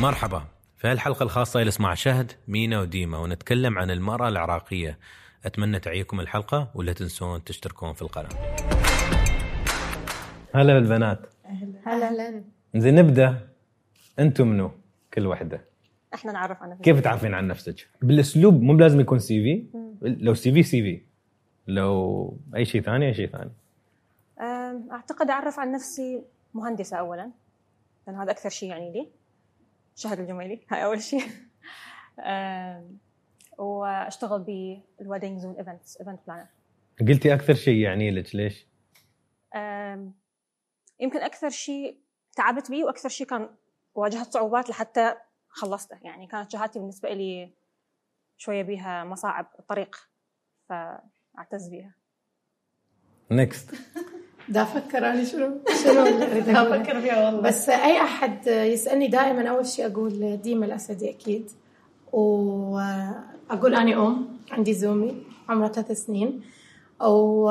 مرحبا. في هالحلقة الخاصة اللي اسمها شهد مينا وديما ونتكلم عن المرأة العراقية. أتمنى تعجبكم الحلقة ولا تنسون تشتركون في القناة. هلا بالبنات. هلا هلا زين نبدأ. أنتم منو؟ كل وحدة. إحنا نعرف عن نفسنا. كيف تعرفين عن نفسك؟ بالأسلوب مو لازم يكون CV. لو CV CV. لو أي شيء ثاني أي شيء ثاني. أعتقد أعرف عن نفسي مهندسة اولا. لأن هذا أكثر شيء يعني لي. شهد الجميلي هاي أول شيء وأشتغل بال weddings وال events event planner قلتي أكثر شيء يعني لك ليش؟ يمكن أكثر شيء تعبت به وأكثر شيء كان واجهت صعوبات لحتى خلصته. يعني كانت شهادتي بالنسبة لي شوية بيها مصاعب الطريق فاعتز بيها. Next دا أفكر أنا شنو شنو. أفكر فيها والله. بس أي أحد يسألني دائما أول شيء أقول ديما الأسدي أكيد. وأقول آني أم عندي زومي عمرها ثلاث سنين. و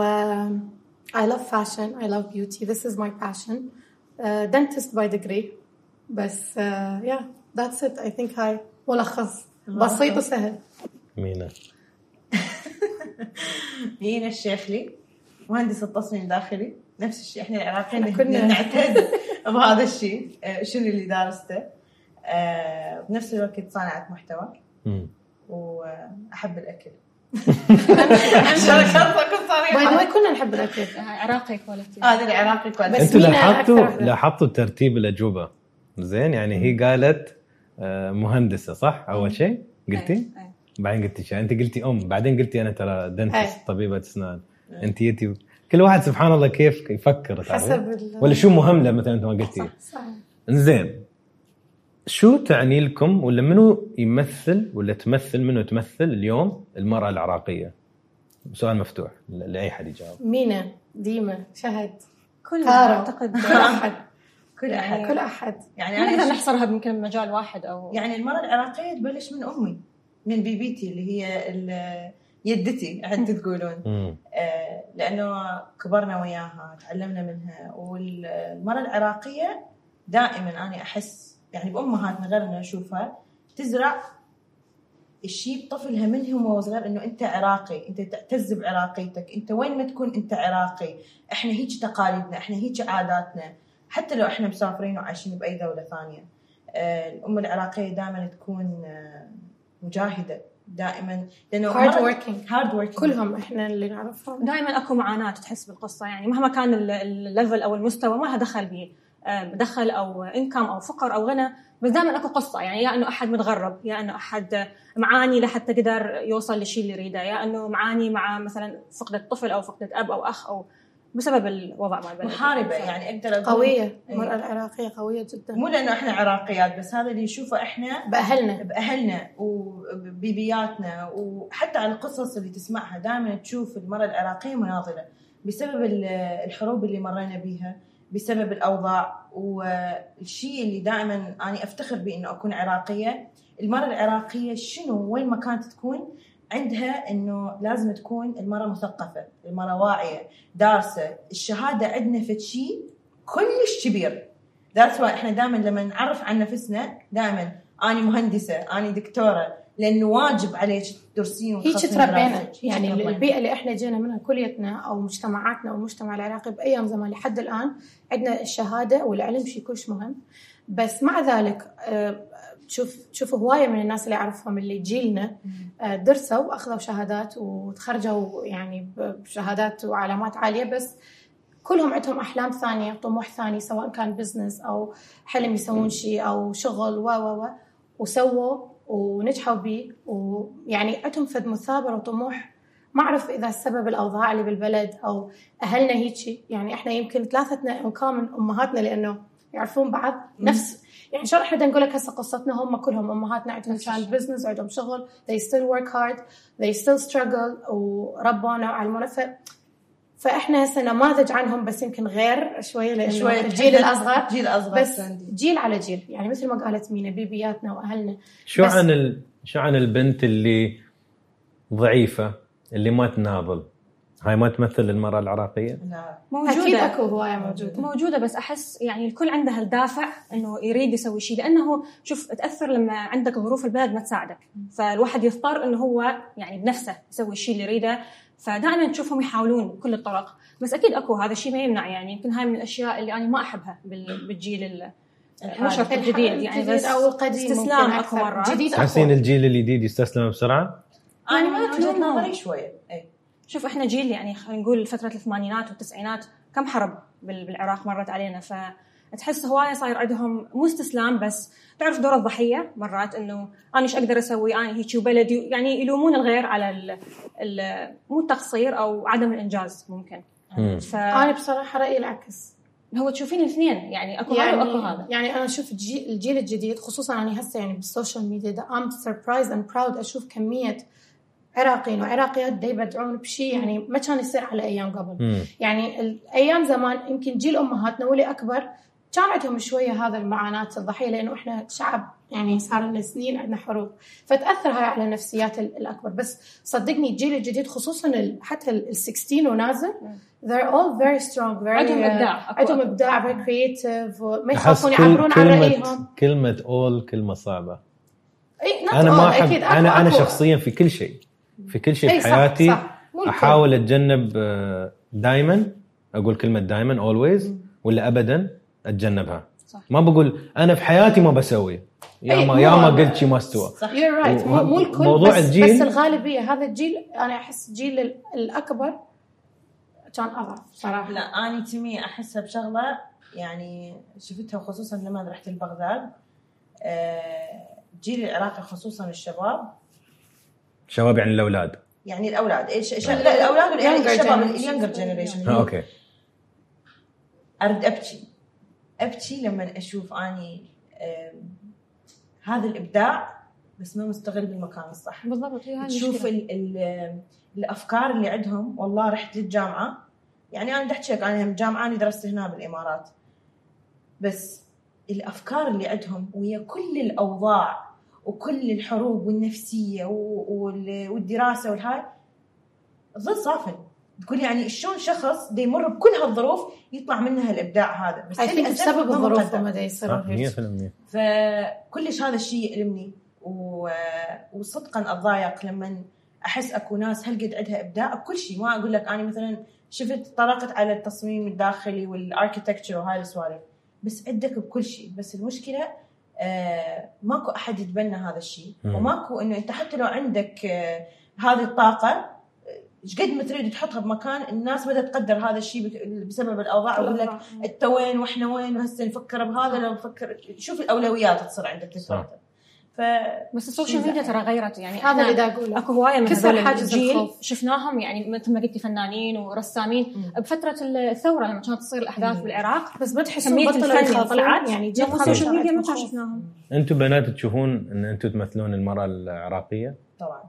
I love fashion I love beauty. This is my passion. Uh, dentist by degree. بس uh, yeah that's it. I think هاي ملخص. بسيط وسهل. مينا. مينا الشيخلي مهندس التصميم الداخلي. نفس الشيء. إحنا العراقيين كنا- نعتز بهذا الشيء. آه، شنو اللي دارسته. آه، بنفس الوقت صانعة محتوى. وأحب الأكل. صريحه كلنا نحب الأكل. عراقي كواليتي هذا العراقي أنتوا مينا لاحظتوا. لاحظتوا ترتيب الأجوبة. زين يعني هي قالت آه، مهندسة صح؟ أول شيء. قلتي. بعدين قلتي شيء. أنت قلتي أم. بعدين قلتي أنا ترى dentist. طبيبة أسنان. أنت جيتي كل واحد سبحان الله كيف يفكر؟ حسب ولا شو مهم له مثلا أنت ما قلتي؟ صح صح. زين شو تعني لكم ولا منو يمثل ولا تمثل منو تمثل اليوم المرأة العراقية؟ سؤال مفتوح لأي حد يجاوب. مينا ديما شهد كارو. أعتقد كل أحد. كل أحد. كل أحد. يعني ما نقدر أنا نحصرها يمكن بمجال واحد أو يعني المرأة العراقية تبلش من أمي من بيبيتي اللي هي يدتي أنتم تقولون. لأنه كبرنا وياها تعلمنا منها. والمراه العراقية دائما أنا أحس يعني بأمهاتنا غير انه أشوفها تزرع الشيء بطفلها من هو صغير إنه أنت عراقي أنت تعتز بعراقيتك أنت وين ما تكون أنت عراقي؟ إحنا هيك تقاليدنا إحنا هيك عاداتنا. حتى لو إحنا مسافرين وعايشين بأي دولة ثانية. آه، الأم العراقية دائما تكون آه، مجاهدة. دائما لأنه Hard working. hard working كلهم إحنا اللي نعرفهم. دائما أكو معاناة تحس بالقصة يعني مهما كان ال- ال level أو المستوى ما لها دخل به دخل أو income أو فقر أو غنى. بس دائما أكو قصة يعني يا إنه أحد متغرب يا إنه أحد معاني لحتى قدر يوصل للشيء اللي يريده يا إنه معاني مع مثلا فقدت طفل أو فقدت أب أو أخ أو بسبب الوضع مال البلد. محاربة يعني أقدر أقول. قوية. إيه. المرأة العراقية قوية جدا. مو لأنه إحنا عراقيات بس هذا اللي نشوفه إحنا بأهلنا. بأهلنا وبيبياتنا وحتى على القصص اللي تسمعها. دائما تشوف المرأة العراقية مناضلة بسبب ال- الحروب اللي مرينا بيها بسبب الأوضاع. والشيء اللي دائما أنا أفتخر به إنه أكون عراقية. المرأة العراقية شنو؟ وين ما كانت تكون عندها إنه لازم تكون المرأة مثقفة، المرأة واعية، دارسة، الشهادة عندنا في شيء كلش كبير. ذاتس إحنا دائما لما نعرف عن نفسنا دائما أنا مهندسة، أنا دكتورة، لأنه واجب عليك تدرسين هيك تربينا يعني. البيئة اللي إحنا جينا منها كليتنا أو مجتمعاتنا أو المجتمع العراقي بأيام زمان لحد الآن عندنا الشهادة والعلم شيء كلش مهم بس مع ذلك آه، تشوف تشوف هواية من الناس اللي أعرفهم اللي جيلنا آه، درسوا وأخذوا شهادات وتخرجوا يعني بشهادات وعلامات عالية بس كلهم عندهم أحلام ثانية طموح ثاني سواء كان بزنس أو حلم يسوون شيء أو شغل و و و وسووا ونجحوا به ويعني عندهم فد مثابره وطموح. ما أعرف إذا السبب الأوضاع اللي بالبلد أو أهلنا هيك يعني إحنا يمكن ثلاثتنا ان كان أمهاتنا لأنه يعرفون بعض نفس يعني شلون إحنا نقول لك هسه قصتنا هم كلهم أمهاتنا عندهم كان. بزنس عندهم شغل they still work hard they still struggle وربونا وعلمونا ف فإحنا هسه نماذج عنهم بس يمكن غير شوية لأنه شوية الجيل الأصغر. جيل أصغر بس عندي. جيل على جيل يعني مثل ما قالت مينا بيبياتنا وأهلنا. شو عن ال... شو عن البنت اللي ضعيفة اللي ما تناضل هاي ما تمثل المراه العراقية؟ لا. موجودة. أكيد أكو هواية موجودة. موجودة بس أحس يعني الكل عنده الدافع إنه يريد يسوي شيء لأنه شوف تأثر لما عندك ظروف البلد ما تساعدك. فالواحد يضطر إنه هو يعني بنفسه يسوي الشيء اللي يريده. فدائما تشوفهم يحاولون بكل الطرق. بس أكيد أكو هذا الشيء ما يمنع يعني. يمكن هاي من الأشياء اللي أنا ما أحبها بال- بالجيل ال- مو شرط الجديد. يعني الجديد بس أو القديم استسلام أكو. مرات. جديد تحسين. الجيل الجديد يستسلم بسرعة؟ أنا أنا من ما وجهه أتوقع. نظري شوية اي شوف إحنا جيل يعني خلينا نقول فترة الثمانينات والتسعينات كم حرب بال- بالعراق مرت علينا. فتحس هواية صاير عندهم مو استسلام بس تعرف دور الضحية مرات إنه أنا إيش أقدر أسوي؟ أنا هيك وبلدي يعني يلومون الغير على ال ال مو التقصير أو عدم الإنجاز ممكن. مم. فهو أنا بصراحة رأيي العكس. تشوفين الاثنين يعني أكو هذا وأكو يعني هذا. يعني أنا أشوف الجيل, الجديد خصوصا أنا هسه يعني بالسوشيال ميديا I'm surprised and proud أشوف كمية عراقيين وعراقيات دا يبدعون بشيء يعني ما كان يصير على أيام قبل مم. يعني الأيام زمان يمكن جيل أمهاتنا واللي أكبر كان عندهم شوية هذا المعاناة الضحية لأنه إحنا شعب يعني صار لنا سنين عندنا حروب فتأثر هاي على نفسيات ال- الأكبر بس صدقني الجيل الجديد خصوصا حتى ال 16 ونازل they're all very strong very عندهم إبداع. أكو عندهم. إبداع very creative أحس يخافون يعبرون عن رأيهم كلمة اول كلمة صعبة إي أنا all، ما احب أنا أنا. شخصيا في كل شيء في كل شيء أي في صح، حياتي صح. مو الكل. أحاول أتجنب دائما أقول كلمة دائما اولويز ولا ابدا أتجنبها. صح. ما بقول أنا في حياتي ما بسوي. يا أي، ما يا ما. قلت شيء ما استوى. صح. You're right. مو, مو الكل موضوع بس, الجيل- بس الغالبيه هذا الجيل. أنا أحس الجيل ال- الأكبر كان أضعف صراحة. لا اني تمي احسها بشغلة يعني شفتها خصوصا لما رحت لبغداد. آه، الجيل العراقي خصوصا الشباب. شباب يعني الأولاد. يعني الأولاد. إيش إيش- لا. الأولاد ولا يعني الشباب. ال younger generation. ها okay. أرد أبكي. أبكي لما أشوف أني هذا الإبداع بس ما مستغل بالمكان الصح. بالضبط تشوف المشكلة. ال ال الأفكار اللي عندهم والله رحت للجامعة. يعني أنا بدي أحكي لك أنا جامعة أنا درست هنا بالإمارات. بس الأفكار اللي عندهم ويا كل الأوضاع وكل الحروب والنفسية والدراسة والهاي ظل صافن. تقول يعني شلون شخص دا يمر بكل هالظروف يطلع منها الإبداع هذا؟ بس للأسف بسبب ما الظروف. لما دا هيك. 100% فكلش هذا الشيء يألمني. و... وصدقا أتضايق لما أحس أكو ناس هالقد عندها إبداع بكل شيء. ما أقول لك أنا مثلا شفت طرقت على التصميم الداخلي وال architecture وهاي السوالف. بس عندك بكل شيء. بس المشكلة ماكو أحد يتبنى هذا الشيء. وماكو إنه أنت حتى لو عندك آه هذه الطاقة آه، إيش قد ما تريد تحطها بمكان الناس بدات تقدر هذا الشيء بسبب الأوضاع ويقول لك أنت وين وإحنا وين وهسه نفكر بهذا لو نفكر شوف الأولويات تصير عندك صح. ف بس السوشيال شي ميديا. ترى غيرت يعني هذا اللي دا أقوله أكو هواية من كسر حاجز الجيل الخوف. شفناهم يعني مثل ما قلتي فنانين ورسامين مم. بفترة الثورة لما كانت تصير الأحداث مم. بالعراق بس ما تحسون كمية بطلوا الفن اللي يخافون طلعت يعني جابوا السوشيال ميديا ما كان. شفناهم أنتم بنات تشوفون إن أنتم تمثلون المرأة العراقية طبعا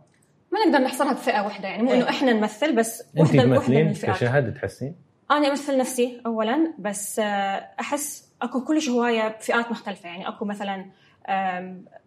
ما نقدر نحصرها بفئة واحدة يعني مو إيه. انه إحنا نمثل بس انت تمثلين كشهد تحسين أنا أمثل نفسي اولا بس آه، أحس أكو كلش هواية فئات مختلفة يعني أكو مثلا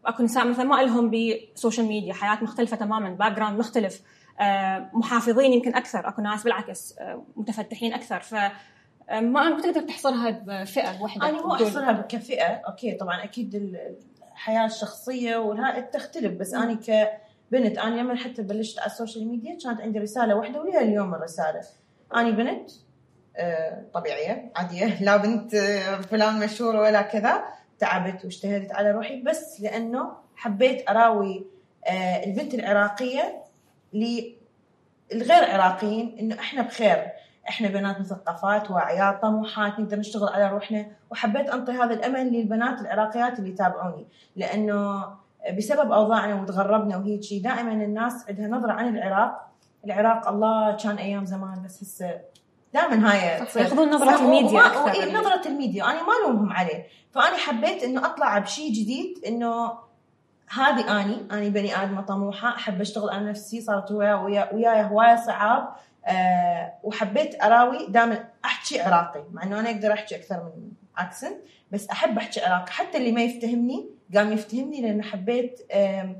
أكو نساء مثلا ما لهم بسوشيال ميديا حياة مختلفة تماما background مختلف آه، محافظين يمكن أكثر أكو ناس بالعكس آه، متفتحين أكثر. ف آه، ما ما تقدر تحصرها بفئة واحدة. أنا مو. احصرها كفئة أوكي طبعا أكيد ال- الحياة الشخصية والها تختلف بس أنا كبنت أنا لما حتى بلشت على السوشيال ميديا كانت عندي رسالة واحدة ولها اليوم الرسالة. أنا بنت طبيعية عادية لا بنت فلان مشهور ولا كذا. تعبت واجتهدت على روحي بس لأنه حبيت أراوي آه، البنت العراقية للغير عراقيين إنه إحنا بخير. إحنا بنات مثقفات واعيات طموحات نقدر نشتغل على روحنا. وحبيت أنطي هذا الأمل للبنات العراقيات اللي يتابعوني. لأنه بسبب أوضاعنا وتغربنا وهيك شيء دائما الناس عندها نظرة عن العراق. العراق الله كان أيام زمان بس هسه دائما هاي ياخذون نظرة صح، الميديا وما- أكثر. وإيه، نظرة الميديا. أنا ما ألومهم عليه. فأنا حبيت إنه أطلع بشيء جديد إنه هذه أني أني بني آدمة طموحة أحب أشتغل على نفسي صارت ويا ويا وياي هواية صعاب. أه وحبيت أراوي دائما أحكي عراقي مع إنه أنا أقدر أحكي أكثر من accent بس أحب أحكي عراقي. حتى اللي ما يفتهمني قام يفتهمني لأنه حبيت آم،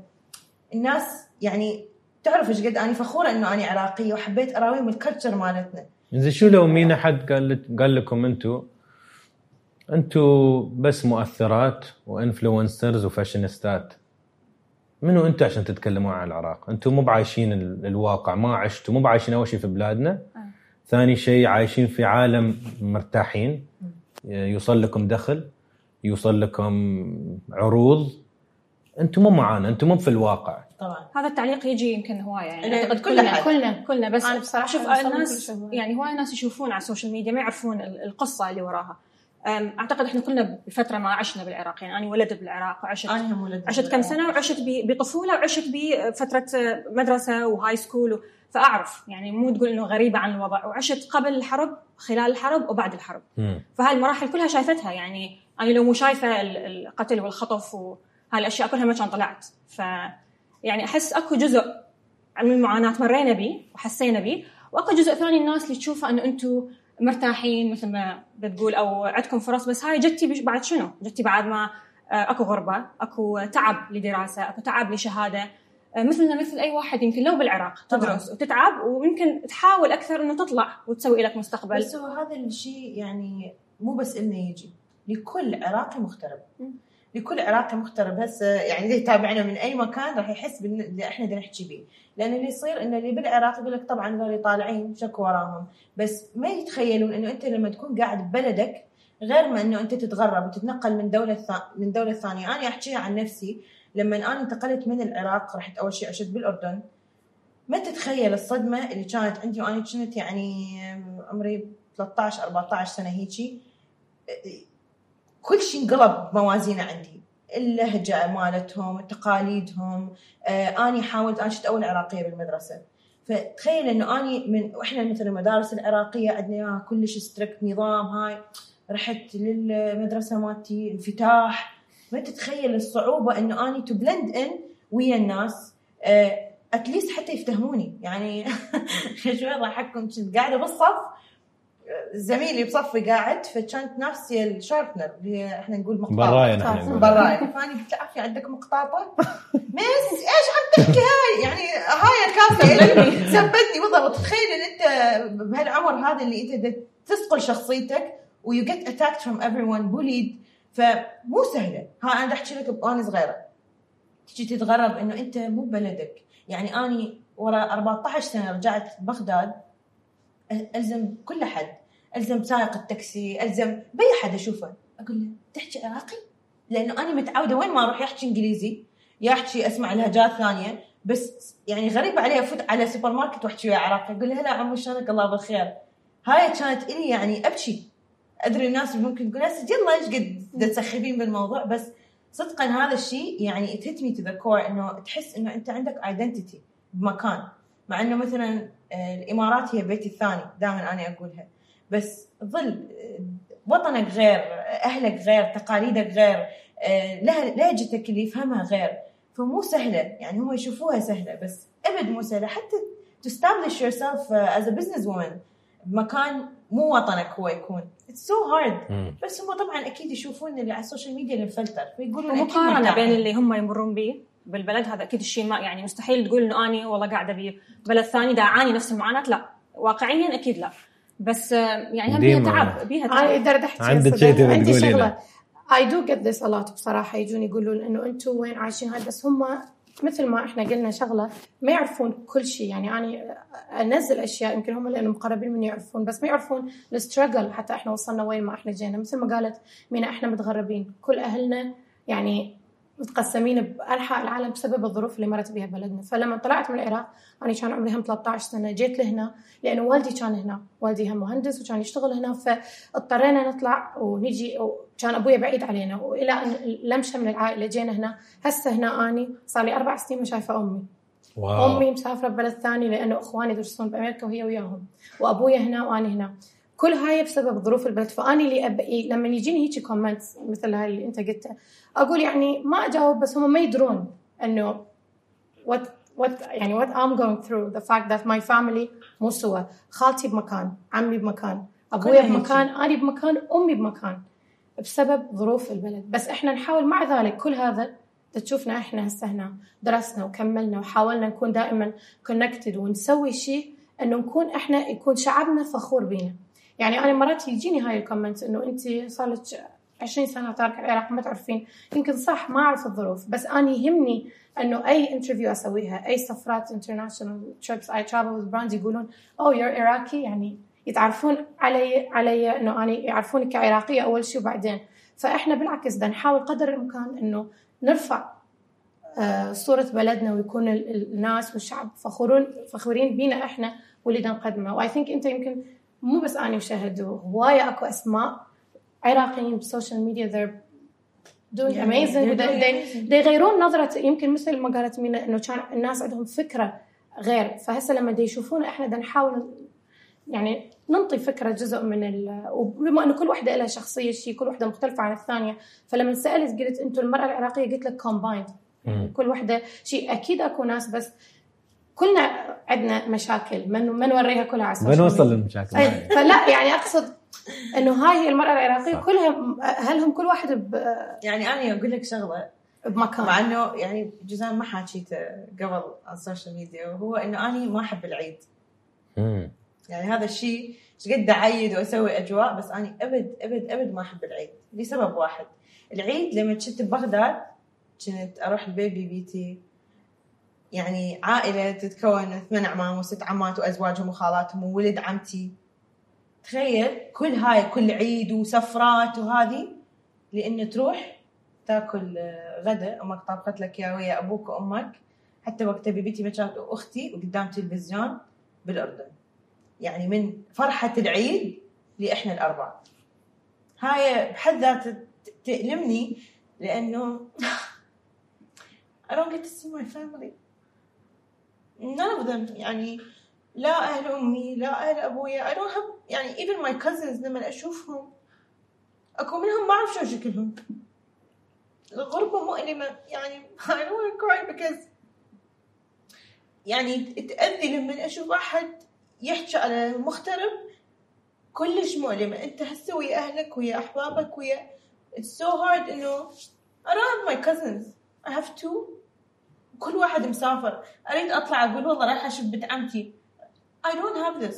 الناس يعني تعرف إيش قد أنا فخورة إنه أنا عراقية وحبيت أراويهم ال culture مالتنا. زين شو لو مين أحد قال قال لكم أنتم أنتم بس مؤثرات و influencers وفاشينيستات منو أنتم عشان تتكلمون عن العراق؟ أنتم مو بعايشين ال- الواقع ما عشتوا مو بعايشين أول شيء في بلادنا. آه. ثاني شيء عايشين في عالم مرتاحين. يوصل لكم دخل يوصل لكم عروض. أنتم مو معانا أنتم مو في الواقع. طبعا. هذا التعليق يجي يمكن هواية يعني. أنا أعتقد كل كلنا. كلنا كلنا بس أنا بصراحة شوف الناس. يعني هواي ناس يشوفون على السوشيال ميديا ما يعرفون ال- القصة اللي وراها. أعتقد إحنا كلنا بفترة ما عشنا بالعراق. يعني أنا ولدت بالعراق وعشت أنا هم ولد عشت كم سنة؟ وعشت بطفولة وعشت بفتره مدرسة و high school و- فأعرف. يعني مو تقول إنه غريبة عن الوضع. وعشت قبل الحرب خلال الحرب وبعد الحرب. فهاي المراحل كلها شايفتها. يعني أنا لو مو شايفة ال- القتل والخطف وهاي الاشياء كلها ما كان طلعت. ف يعني أحس أكو جزء من المعاناه مرينا به وحسينا به وأكو جزء ثاني الناس اللي تشوفه إنه أنتم مرتاحين مثل ما بتقول أو عندكم فرص بس هاي جتي بعد شنو؟ جتي بعد ما آه، أكو غربة، أكو تعب لدراسة، أكو تعب لشهادة آه، مثلنا مثل أي واحد يمكن لو بالعراق طبعاً. تدرس وتتعب ويمكن تحاول أكثر إنه تطلع وتسوي لك مستقبل بس هو هذا الشيء يعني مو بس إنه يجي لكل عراقي مغترب. لكل عراقي مغترب. هسه يعني اللي يتابعنا من أي مكان راح يحس باللي إحنا نحكي به. لأن اللي يصير إن اللي بالعراق يقول لك طبعا ذول طالعين شكو وراهم. بس ما يتخيلون إنه أنت لما تكون قاعد ببلدك غير ما إنه أنت تتغرب وتتنقل من دولة من دولة ثانية. أنا أحكيها عن نفسي. لما أنا انتقلت من العراق رحت أول شيء عشت بالأردن. ما تتخيل الصدمة اللي كانت عندي وأنا كنت يعني عمري 13 14 سنة هيجي. كل شيء انقلب موازينه عندي. اللهجة مالتهم تقاليدهم آه حاولت أنا كنت أول عراقية بالمدرسة. فتخيل إنه أني من وإحنا مثل المدارس العراقية عندنا إياها كلش strict نظام هاي رحت للمدرسة مالتي انفتاح. ما تتخيل الصعوبة إنه أني to blend in ويا الناس at least حتى يفتهموني. يعني شوي ضحككم كنت قاعدة بالصف زميلي بصفي قاعد فكانت نفسي ال sharpener اللي هي إحنا نقول مقطاطه نقول. براي فاني قلت له عافية عندك مقطاطه؟ Miss إيش عم تحكي هاي يعني هاي كافيه ثبتتني بالضبط تخيل إن أنت بهالعمر هذا اللي أنت دا تسقل شخصيتك و you get attacked from everyone bullied فمو سهلة. ها أنا أحكي لك وأنا صغيرة. تجي تتغرب إنه أنت مو ببلدك. يعني أني ورا 14 سنة رجعت بغداد ألزم كل حد. ألزم سائق التاكسي ألزم بأي حد أشوفه. أقول له تحكي عراقي؟ لأنه أنا متعودة وين ما أروح يحكي إنجليزي يحكي أسمع لهجات ثانية بس يعني غريب علي أفوت على سوبر ماركت وأحكي ويا عراقي. أقول له هلا عمو شلونك؟ الله بالخير. هاي كانت إلي يعني أبكي. أدري الناس ممكن تقول هسه يلا إيش قد تسخفين بالموضوع؟ بس صدقا هذا الشيء يعني hit me to the core إنه تحس إنه أنت عندك ايدنتيتي بمكان. مع إنه مثلا آه، الإمارات هي بيتي الثاني دائما أنا أقولها. بس ظل وطنك غير أهلك غير تقاليدك غير آه، له- لهجتك اللي يفهمها غير. فمو سهلة يعني هم يشوفوها سهلة بس أبد مو سهلة. حتى to establish yourself uh, as a business woman بمكان مو وطنك هو يكون. It's so hard. مم. بس هم طبعا أكيد يشوفون اللي على السوشيال ميديا ال مفلتر فيقولون أكيد ومقارنه مرتاحين. بين اللي هم يمرون به بالبلد هذا أكيد الشيء ما يعني مستحيل تقول إنه اني والله قاعدة ببلد ثاني دا أعاني نفس المعاناة لا. واقعيا أكيد لا. بس يعني هم بيها. تعب. بيها أنا تعب أقدر احكي عندك شيء تبي عندي تقولي شغلة. له. I do get this a lot بصراحة. يجون يقولون إنه أنتم وين عايشين هاي بس هم مثل ما إحنا قلنا شغلة ما يعرفون كل شيء. يعني أنا أنزل أشياء يمكن هم لأنهم مقربين مني يعرفون بس ما يعرفون السترجل حتى إحنا وصلنا وين ما إحنا جينا. مثل ما قالت مينا إحنا متغربين. كل أهلنا يعني متقسمين بانحاء العالم بسبب الظروف اللي مرت بها بلدنا. فلما طلعت من العراق أنا كان عمري هم 13 سنة جيت لهنا لأنه والدي كان هنا. والدي هم مهندس وكان يشتغل هنا فاضطرينا نطلع ونجي وكان أبويا بعيد علينا. وإلى أن لمة من العائلة جينا هنا. هسه هنا أني صار لي أربع سنين ما شايفه أمي. wow. أمي مسافرة ببلد ثاني لأنه إخواني يدرسون بأمريكا وهي وياهم. وأبويا هنا وأنا هنا. كل هاي بسبب ظروف البلد. فأني اللي أب... لما يجيني هيك comment مثل هاي اللي أنت قلتها أقول يعني ما أجاوب بس هم ما يدرون إنه what what يعني what I'm going through the fact that my family مو سوا. خالتي بمكان عمي بمكان كلها بمكان أنا بمكان أمي بمكان بسبب ظروف البلد. بس إحنا نحاول مع ذلك كل هذا تشوفنا إحنا هسه هنا درسنا وكملنا وحاولنا نكون دائما connected ونسوي شيء إنه نكون إحنا يكون شعبنا فخور بينا. يعني أنا مرات يجيني هاي ال comment إنه أنت صار لك 20 سنة تاركه العراق ما تعرفين. يمكن صح ما أعرف الظروف بس أنا يهمني إنه أي interview أسويها أي سفرات international trips I travel with brand يقولون oh you're عراقي يعني يتعرفون علي علي إنه أنا يعرفوني كعراقية أول شيء وبعدين. فإحنا بالعكس بدنا نحاول قدر الإمكان إنه نرفع آه، صورة بلدنا ويكون ال- ال- الناس والشعب فخورون فخورين بينا إحنا واللي نقدمه. و I think أنت يمكن مو بس أني وشهد هواية أكو أسماء عراقيين بالسوشيال ميديا they're doing amazing. they're ودا- doing دا- amazing. دا يغيرون نظرة يمكن مثل ما قالت مينا إنه كان الناس عندهم فكرة غير. فهسه لما دا يشوفونا إحنا دا نحاول يعني ننطي فكرة جزء من ال وبما إنه كل وحدة لها شخصية شيء كل وحدة مختلفة عن الثانية. فلما سألت قلت أنتم المرأة العراقية قلت لك combined. كل وحدة. شيء أكيد أكو ناس بس كلنا عندنا مشاكل ما ما نوريها كلها على السوشيال ميديا. للمشاكل أي، هاي. فلا يعني أقصد إنه هاي هي المرأة العراقية صح. كلها هل هم كل واحد ب- يعني أنا أقول لك شغلة بمكان مع إنه يعني جزان ما حكيته قبل على ال social media وهو إنه أنا ما أحب العيد مم. يعني هذا الشيء إيش قد أعيد وأسوي أجواء بس أنا أبد أبد أبد ما أحب العيد لسبب واحد العيد لما كنت ببغداد كنت أروح لبيبيتي يعني عائلة تتكون من ثمان اعمام وست عمات وأزواجهم وخالاتهم وولد عمتي. تخيل كل هاي كل عيد وسفرات وهذه لأن تروح تاكل آه، غدا أمك طابخت لك إياه ويا أبوك وأمك. حتى وقت بيبيتي ما كانت أختي وقدام تلفزيون بالأردن. يعني من فرحة العيد لإحنا الأربعة. هاي بحد ذاتها تألمني لأنه I don't get to see my family. None of them يعني لا أهل أمي لا أهل أبويا I don't have يعني even my cousins لما أشوفهم اكو منهم ما أعرف شو شكلهم الغربة مؤلمة يعني I don't want to cry because يعني تأذي لما أشوف أحد يحكي على مغترب كلش مؤلمة. أنت هسه ويا أهلك ويا أحبابك ويا It's so hard إنه I don't have my cousins. I have two. كل واحد مسافر. أريد أطلع أقول والله رايحة أشوف بنت عمتي. I don't have this.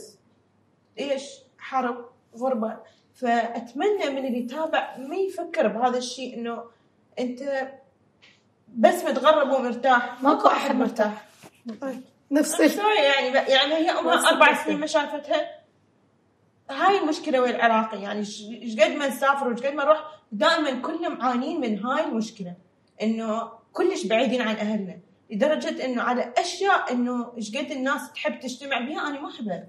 ليش حرب غربة. فأتمنى من اللي يتابع ما يفكر بهذا الشيء إنه أنت بس متغرب ومرتاح. ماكو أحد مرتاح. نفس sorry يعني يعني هي أمها أربع سنين ما شافتها. هاي المشكلة ويا العراقي يعني إيش قد ما نسافر وايش قد ما نروح دائما كلنا معانين من هاي المشكلة. إنه كلش بعيدين عن أهلنا. لدرجة إنه على أشياء إنه إيش قد الناس تحب تجتمع بها أنا ما أحبها.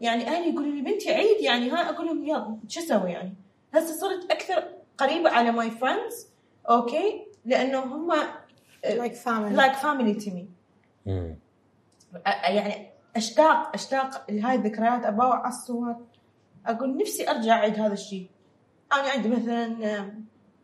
يعني أهلي يقولوا لي بنتي عيد يعني ها أقول لهم يلا شو أسوي يعني؟ هسه صرت أكثر قريبة على my friends okay؟ لأنه هم like family like family to me يعني أشتاق أشتاق لهاي الذكريات اباوع على الصور أقول نفسي أرجع أعيد هذا الشيء أنا عندي مثلا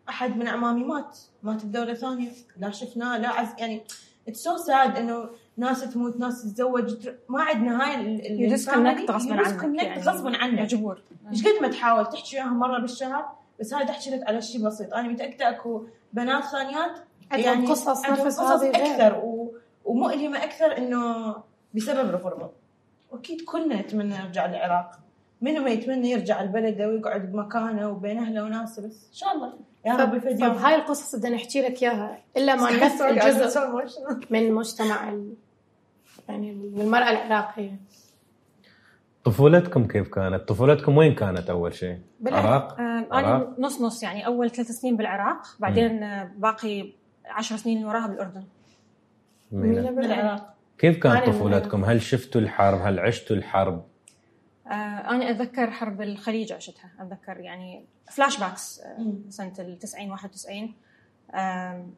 أحد من أعمامي مات مات بدولة ثانية. لا شفناه لا عز يعني it's so sad إنه ناس تموت ناس تتزوج. ما عندنا هاي الفاميلي. غصبا عنك يعني غصبا عنك. مجبور إيش قد ما تحاول تحكي وياهم مرة بالشهر بس هاي تحكي لك على شيء بسيط. أنا متأكدة أكو بنات ثانيات عندهم قصص عندهم نفس قصص. أكثر و... ومؤلمة أكثر إنه بسبب الغربة. وأكيد كلنا نتمنى نرجع للعراق منو ما يتمنى يرجع لبلده ويقعد بمكانه وبين أهله وناسه بس إن شاء الله. يا رب يوم. فبهاي القصص بدنا نحكي لك إياها إلا ما Sorry, نمثل I جزء got so emotional. من مجتمع ال... يعني المرأة العراقية طفولتكم كيف كانت؟ طفولتكم وين كانت أول شيء؟ بالعراق. عراق؟ أنا نص نص يعني أول ثلاث سنين بالعراق بعدين آه، باقي عشر سنين اللي وراها بالأردن. مينا بالعراق كيف كانت من طفولتكم؟ هل شفتوا الحرب؟ هل عشتوا الحرب؟ آه، أنا أتذكر حرب الخليج عشتها. أتذكر يعني flashbacks آه، مم. سنة ال 90 91 آم،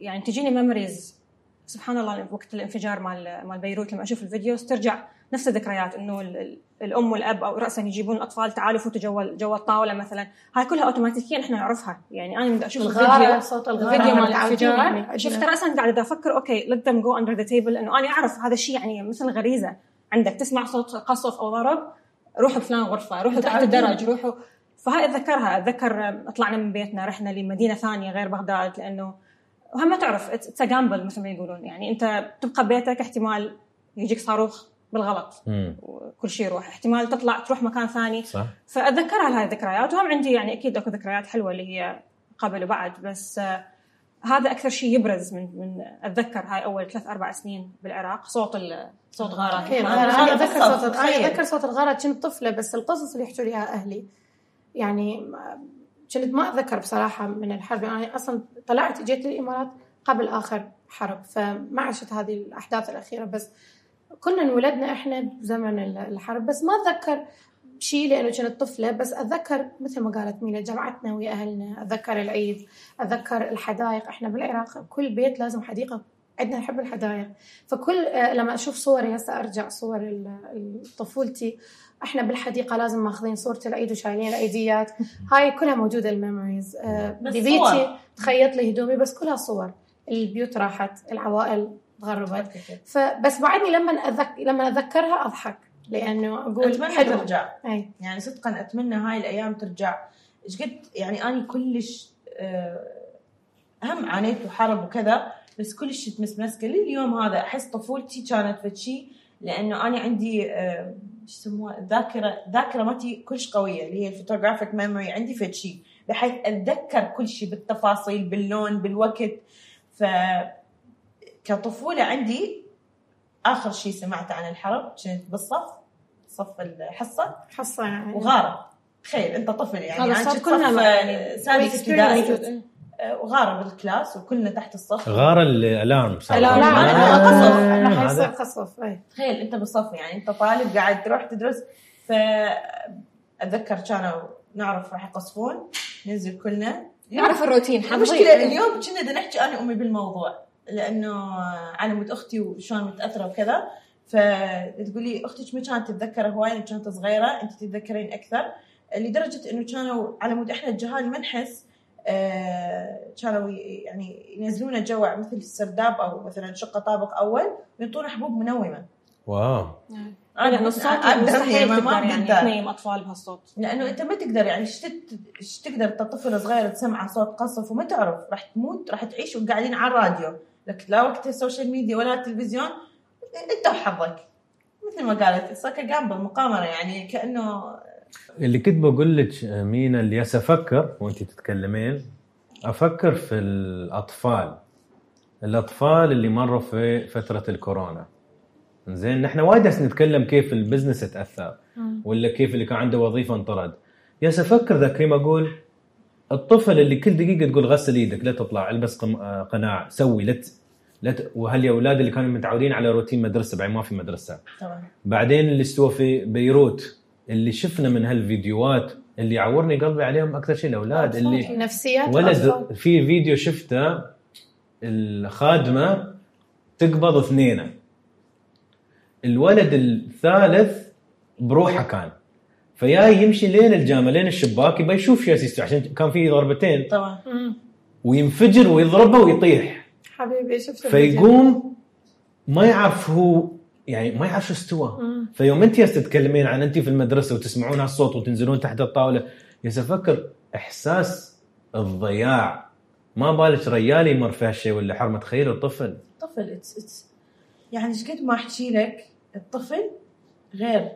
يعني تجيني memories سبحان الله وقت الانفجار مال مال بيروت لما أشوف ال videos ترجع نفس الذكريات إنه ال- ال- الأم والأب أو راسا يجيبون الاطفال تعالوا فوتوا جوا جوا الطاولة مثلا. هاي كلها اوتوماتيكيا إحنا نعرفها. يعني أنا من أشوف الغارة الفيديو صوت الغارة الفيديو مال الانفجار. شفت راسا قاعدة أفكر okay let them go under the table. إنه أنا أعرف هذا الشيء يعني مثل غريزة. عندك تسمع صوت قصف أو ضرب. روحوا فلان غرفة روحوا تحت. الدرج روحوا. فهاي أتذكرها أتذكر طلعنا من بيتنا رحنا لمدينة ثانية غير بغداد لأنه وهم ما تعرف it's gamble مثل ما يقولون. يعني أنت تبقى ببيتك احتمال يجيك صاروخ بالغلط. مم. وكل شيء يروح. احتمال تطلع تروح مكان ثاني. صح. فأتذكرها هاي الذكريات وهم عندي يعني أكيد أكو ذكريات حلوة اللي هي قبل وبعد بس آه، هذا أكثر شيء يبرز من من أتذكر هاي أول ثلاث أربع سنين بالعراق. صوت ال- صوت غارات أكيد أنا- أنا أتذكر صوت. أنا أتذكر صوت الغرض كنت طفلة بس القصص اللي يحكوا لي اياها أهلي. يعني كنت ما أتذكر بصراحة من الحرب. أنا أصلا طلعت جيت للإمارات قبل آخر حرب فما عشت هذه الأحداث الأخيرة. بس كنا انولدنا إحنا بزمن ال- الحرب. بس ما أتذكر شيء لأنه كنت طفلة. بس أتذكر مثل ما قالت مينا جمعتنا ويا أهلنا. أتذكر العيد أتذكر الحدائق. إحنا بالعراق كل بيت لازم حديقة. عندنا نحب الحدائق. فكل آه، لما أشوف صوري هسه أرجع صور طفولتي. إحنا بالحديقة لازم ماخذين صورة العيد وشايلين العيديات هاي كلها موجودة ال memories. بس بيبيتي. تخيط لي هدومي بس كلها صور. البيوت راحت العوائل تغربت. فبس بعدني لما أذك... لما أتذكرها أضحك. لأنه أقول أتمنى حلو. ترجع. أي. يعني صدقا أتمنى هاي الأيام ترجع. إيش قد يعني اني كلش آه، هم عانيت وحرب وكذا بس كلش متمسكة. لليوم هذا أحس طفولتي كانت فد شيء لأنه أنا عندي آه، إيش يسموها؟ الذاكره الذاكره مالتي كلش قوية اللي هي ال photographic memory عندي فد شيء بحيث أتذكر كل شيء بالتفاصيل باللون بالوقت. ف كطفولة عندي آخر شيء سمعت عن الحرب كنت بالصف صف الحصة. حصة يعني. وغاره تخيل أنت طفل يعني. الصوت كنت كلنا صف، يعني آه، سادس ابتدائي. آه، وغاره بال class وكلنا تحت الصف. غار ال alarm صار. لا لا آه، أنا قصف. قصف أنا تخيل أنت بالصف يعني. أنت طالب قاعد تروح تدرس. ف أتذكر كانوا نعرف راح يقصفون ننزل كلنا. نعرف الروتين المشكلة حافظين اليوم كنا بدنا نحكي أنا وأمي بالموضوع. لأنه على مود أختي وشلون متأثرة وكذا. فتقول لي أختك ما كانت تتذكر هواي لما كانت صغيرة أنت تتذكرين أكثر. لدرجة إنه كانوا على مود إحنا الجهال ما نحس آه، كانوا يعني ينزلونا جوه مثل السرداب أو مثلا شقة طابق أول ويعطونا حبوب منومة. wow. لأن الصوت أقدر مستحيل ما- تقدر يعني. تنيم أطفال بهالصوت. لأنه أنت ما تقدر يعني إيش تقدر انت طفل صغير تسمع صوت قصف وما تعرف راح تموت راح تعيش وقاعدين على الراديو. لك لا وقت ال social media ولا التلفزيون انت وحظك. مثل ما قالت صار gamble مقامره يعني كأنه اللي كنت بقول لك مينا اللي أفكر وأنت تتكلمين أفكر في الأطفال. الأطفال اللي مروا في فترة الكورونا. زين نحن وايد نتكلم كيف ال business تأثر ولا كيف اللي كان عنده وظيفة انطرد. يا أفكر ذا كريم أقول الطفل اللي كل دقيقة تقول غسل إيدك لا تطلع البس آه، قناع سوي لا ت- لا ت- وهالاولاد اللي كانوا متعودين على روتين مدرسة بعدين ما في مدرسة. طبعا بعدين اللي استوى في بيروت اللي شفنا من هالفيديوهات اللي يعورني قلبي عليهم أكثر شيء الأولاد اللي نفسيات. ولد في فيديو شفته الخادمة تقبض اثنين الولد الثالث بروحه كان. فيا يمشي لين الجامعة لين الشباك يبى يشوف شو يستوي عشان كان في ضربتين طبعا. وينفجر ويضربه ويطيح حبيبي شفت. فيقوم ما يعرف هو يعني ما يعرف شو استوى. فيوم انت تتكلمين عن انت في المدرسة وتسمعون هالصوت وتنزلون تحت الطاولة يالس أفكر إحساس الضياع ما بالك ريال يمر في هالشيء ولا حرمة تخيل طفل طفل it's it's يعني إيش قد ما أحكي لك الطفل غير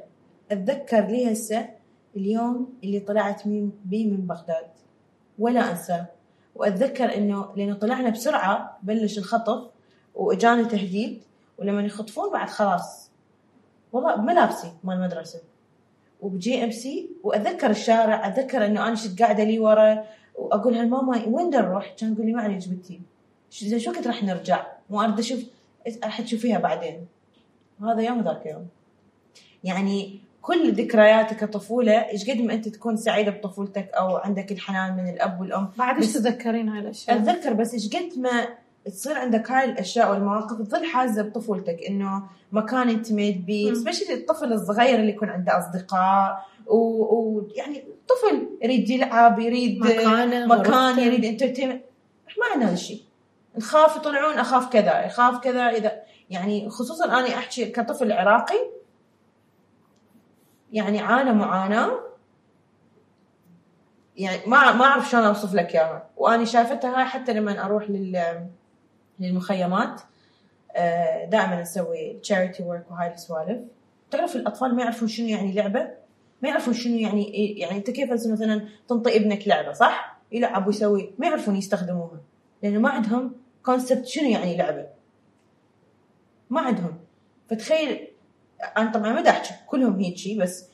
أتذكر لي هسه اليوم اللي طلعت من بي من بغداد. ولا انساه وأتذكر إنه لأنه طلعنا بسرعة بلش الخطف واجانا تهديد ولما يخطفون بعد خلاص. والله بملابسي مال المدرسة. وب GMC وأتذكر الشارع أتذكر إنه أنا جنت قاعدة لي ورا وأقول لها ماما وين نروح؟ كان تقول لي ما عليك بنتي زين شو وقت راح نرجع؟ مو أريد أشوف راح تشوفيها بعدين؟ وهذا يوم ذاك يوم. يعني كل ذكرياتك كطفوله إيش قد ما أنت تكون سعيدة بطفولتك أو عندك الحنان من الأب والأم بعد إيش تتذكرين هاي الأشياء؟ أتذكر بس إيش قد ما تصير عندك هاي الأشياء والمواقف تظل حازة بطفولتك إنه مكان أنت ميت بيه. especially الطفل الصغير اللي يكون عنده أصدقاء ويعني طفل يريد يلعب يريد مكانه مكان. يريد entertainment ما عندنا هذا الشيء نخاف يطلعون أخاف كذا يخاف كذا إذا يعني خصوصا أنا أحكي كطفل عراقي يعني عانى معاناه يعني ما ما أعرف شلون أوصف لك إياها. وأني شايفتها هاي حتى لما أروح لل للمخيمات آه، دائما نسوي تشاريتي ورك وهاي السوالف. تعرف الأطفال ما يعرفون شنو يعني لعبة؟ ما يعرفون شنو يعني يعني أنت كيف مثلا تنطي ابنك لعبة صح؟ يلعب ويسوي ما يعرفون يستخدموها. لأنه ما عندهم concept شنو يعني لعبة. ما عندهم. فتخيل أنا طبعا ما احكي كلهم هيك بس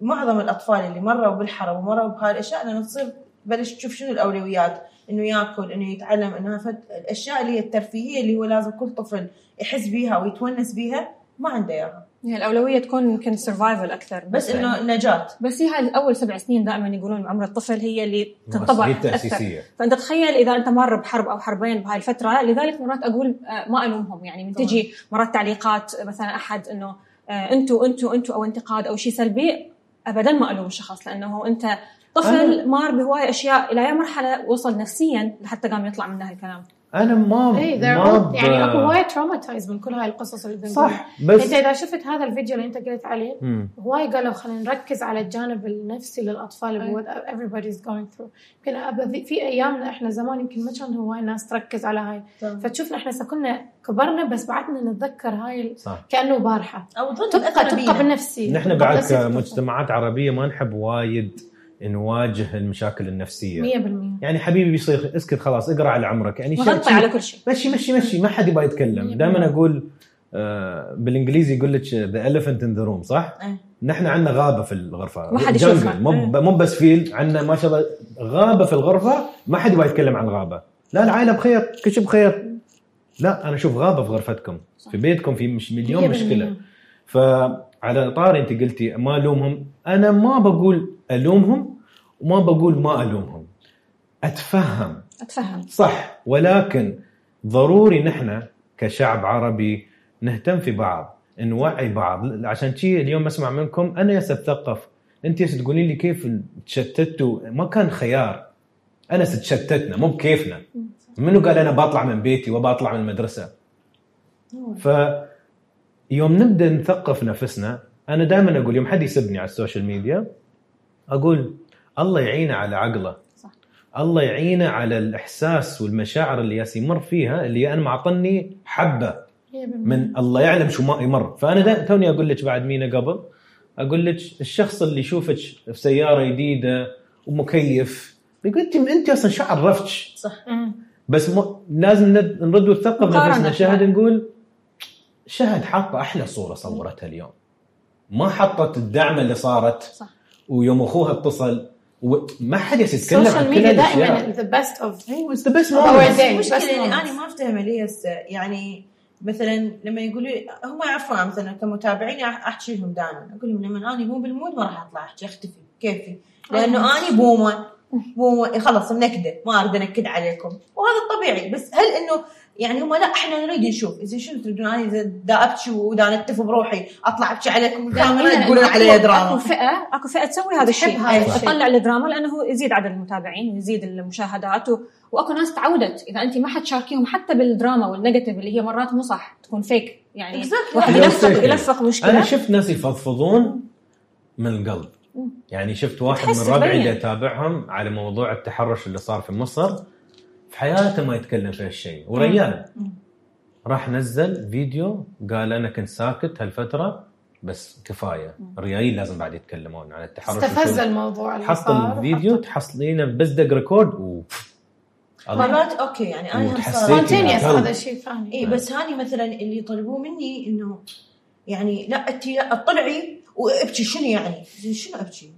معظم الأطفال اللي مروا بالحرب ومروا بهاي الأشياء لما تصير بلش تشوف شنو الأولويات إنه ياكل إنه يتعلم انها فد الأشياء اللي هي الترفيهية اللي هو لازم كل طفل يحس بيها ويتونس بيها ما عنده إياها يعني الأولوية تكون يمكن survival أكثر بس إنه نجاة بس هي هاي اول سبع سنين دائما يقولون عمر الطفل هي اللي بس تنطبع هي. التاسيسيه فأنت تخيل إذا أنت مر بحرب أو حربين بهاي الفترة لذلك مرات أقول آه، ما ألومهم يعني من طبعاً. تجي مرات تعليقات مثلا أحد إنه آه، أنتوا أنتوا أنتوا أو انتقاد أو شيء سلبي ابدا ما ألوم الشخص لأنه أنت طفل مار بهواي أشياء إلى أي مرحلة وصل نفسيا لحتى قام يطلع منها الكلام. أنا ما اي ما ب- يعني اكو هواي traumatized من كل هاي القصص اللي بنقولها صح بس انت إذا شفت هذا الفيديو اللي أنت قلت عليه. هواي قالوا خلينا نركز على الجانب النفسي للأطفال اللي هو everybody's going through. يمكن في, أيامنا إحنا زمان يمكن ما كان هواي ناس تركز على هاي. فتشوفنا إحنا كنا كبرنا بس بعدنا نتذكر هاي ال- صح. كأنه بارحة. أو تبقى تبقى. بالنفسي نحن بعد. كمجتمعات عربية ما نحب وايد نواجه المشاكل النفسية. 100% يعني حبيبي بيصير اسكت خلاص اقرأ على عمرك. يعني شيء- على كل شيء. مشي مشي مشي. ما حد يبغى يتكلم. دائما أقول آه بالإنجليزي يقول لك the elephant in the room صح؟ إيه. نحن عندنا غابة في الغرفة. ما حد. يشوفها. مو إيه. مو بس فيل عندنا ما شاء الله غابة في الغرفة ما حد يبغى يتكلم عن الغابة. لا العائلة بخير كل شيء بخير. لا أنا أشوف غابة في غرفتكم. في بيتكم في مش مليون 100%. مشكله فعلى طاري أنت قلتي ما ألومهم أنا ما بقول ألومهم وما بقول ما ألومهم. أتفهم. أتفهم. صح. ولكن ضروري نحن كشعب عربي نهتم في بعض نوعي بعض. عشان شي اليوم أسمع منكم أنا يس اتثقف أنت تقولين لي كيف تشتتوا؟ ما كان خيار. أنا تشتتنا مو بكيفنا. منو قال أنا بطلع من بيتي وبطلع من المدرسة؟ ف يوم نبدأ نثقف نفسنا أنا دائما أقول يوم حد يسبني على ال social media أقول الله يعينه على عقله صح. الله يعينه على الإحساس والمشاعر اللي يالس يمر فيها اللي أنا معطني حبة 100% من الله يعلم شو ما يمر فأنا دا توني أقول لك بعد مينا قبل أقول لك الشخص اللي يشوفك في سيارة جديدة ومكيف يقول انت أنت أصلا شو عرفتك مم. بس م... لازم نرد ونثقف نفسنا شهد شوي. نقول شهد حاطة أحلى صورة صورتها اليوم ما حطت الدعمة اللي صارت صح. ويوم اخوها اتصل وما حد يتكلم ال social عن كل دائما the best of أيوه the best. المشكلة اللي. أنا ما افتهم ليه هسه يعني مثلا لما يقولوا لي هم يعرفون مثلا كمتابعين احكي لهم دائما. أقول لهم لما اني مو بالمود ما راح أطلع أحكي أختفي كيفي؟ لأنه اني بومة بومة. خلاص منكده ما أريد أنكد عليكم. وهذا الطبيعي. بس هل إنه يعني هم لا إحنا نريد نشوف إذا شنو تريدون أنا إذا دا ابكي وإذا نكتف بروحي أطلع أبكي عليكم الكاميرا هنا تقولون أكو- علي أكو دراما فئة أكو فئة تسوي هذا الشيء. تطلع الدراما لأنه هو يزيد عدد المتابعين يزيد المشاهدات و... وأكو ناس تعودت إذا أنت ما حتشاركيهم حتى بالدراما وال negative اللي هي مرات مو صح تكون fake يعني. واحد يلفق. يلفق أنا مشكله شفت ناس يفضفضون من القلب. يعني شفت واحد من ربعي. اللي أتابعهم على موضوع التحرش اللي صار في مصر في حياته ما يتكلم في هالشيء وريال مم. راح نزل فيديو قال أنا كنت ساكت هالفترة بس كفاية الريايل لازم بعد يتكلمون عن التحرش استفز الموضوع حط الفيديو تحصلينه بس دق record و. مرات okay يعني أنا. هذا شيء ثاني اي بس هاني مثلا اللي يطلبوه مني إنه يعني لا انت لا أطلعي وأبكي شنو يعني؟ شنو أبكي؟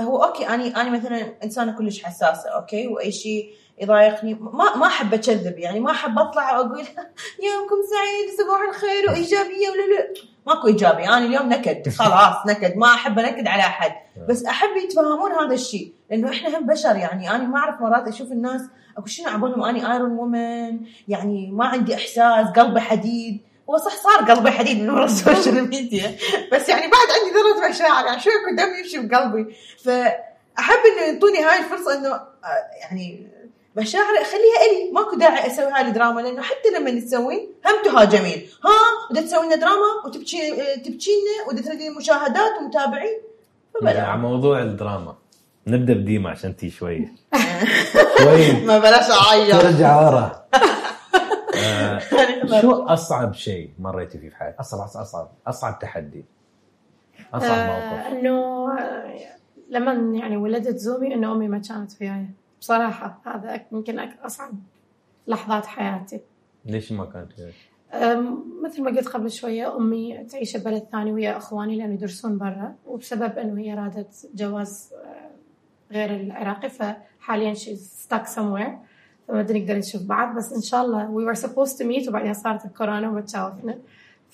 هو okay اني أنا مثلا إنسانة كلش حساسة okay؟ وأي شيء يضايقني. ما ما أحب أكذب يعني ما أحب أطلع وأقول يومكم سعيد صباح الخير وإيجابية ولا لا. ماكو إيجابي أنا اليوم نكد خلاص نكد. ما أحب انكد على أحد. بس أحب يتفهمون هذا الشيء لأنه إحنا هم بشر يعني أنا ما أعرف مرات أشوف الناس أقول شنو عبالهم أني iron woman يعني ما عندي إحساس قلبي حديد. هو صح صار قلبي حديد من ورا ال social media. بس يعني بعد عندي ذرة مشاعر يعني شوي يكون دم يمشي بقلبي. فأحب إنه يعطوني هاي الفرصة إنه آه، يعني مشاعر خليها إلي. ماكو داعي أسوي هاي الدراما لأنه حتى لما تسوين هم تهاجمين ها؟ بدها تسوي لنا دراما وتبكي آه، تبكينا وبدها تريدين مشاهدات ومتابعين على موضوع الدراما. نبدأ بديما عشان تي شوي شوي. ما بلاش أعيط. ترجع ورا. شو أصعب شيء مريتي فيه في حياتك؟ اصعب اصعب اصعب تحدي. أصعب آه، موقف. إنه لما يعني ولدت زومي إنه أمي ما كانت وياي. بصراحة هذا يمكن أصعب لحظات حياتي. ليش ما كانت وياك؟ أم، مثل ما قلت قبل شوية أمي تعيش ببلد ثاني ويا أخواني لأنه يدرسون برا وبسبب أنه هي رادت جواز آه، غير العراقي فحاليا she's stuck somewhere. فما نقدر نشوف بعض بس إن شاء الله we were supposed to meet وبعدين صارت الكورونا وما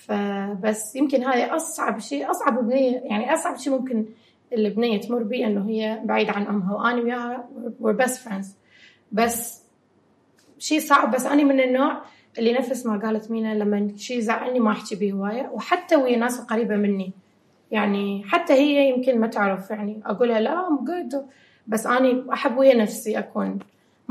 فبس يمكن هاي أصعب شيء أصعب بنية يعني أصعب شيء ممكن البنية تمر بيه إنه هي بعيدة عن أمها وأنا وياها we're best friends. بس شيء صعب بس أنا من النوع اللي نفس ما قالت مينا لما شيء يزعلني ما أحكي به هواية. وحتى ويا ناس قريبة مني. يعني حتى هي يمكن ما تعرف يعني أقولها لا I'm good بس اني أحب ويا نفسي أكون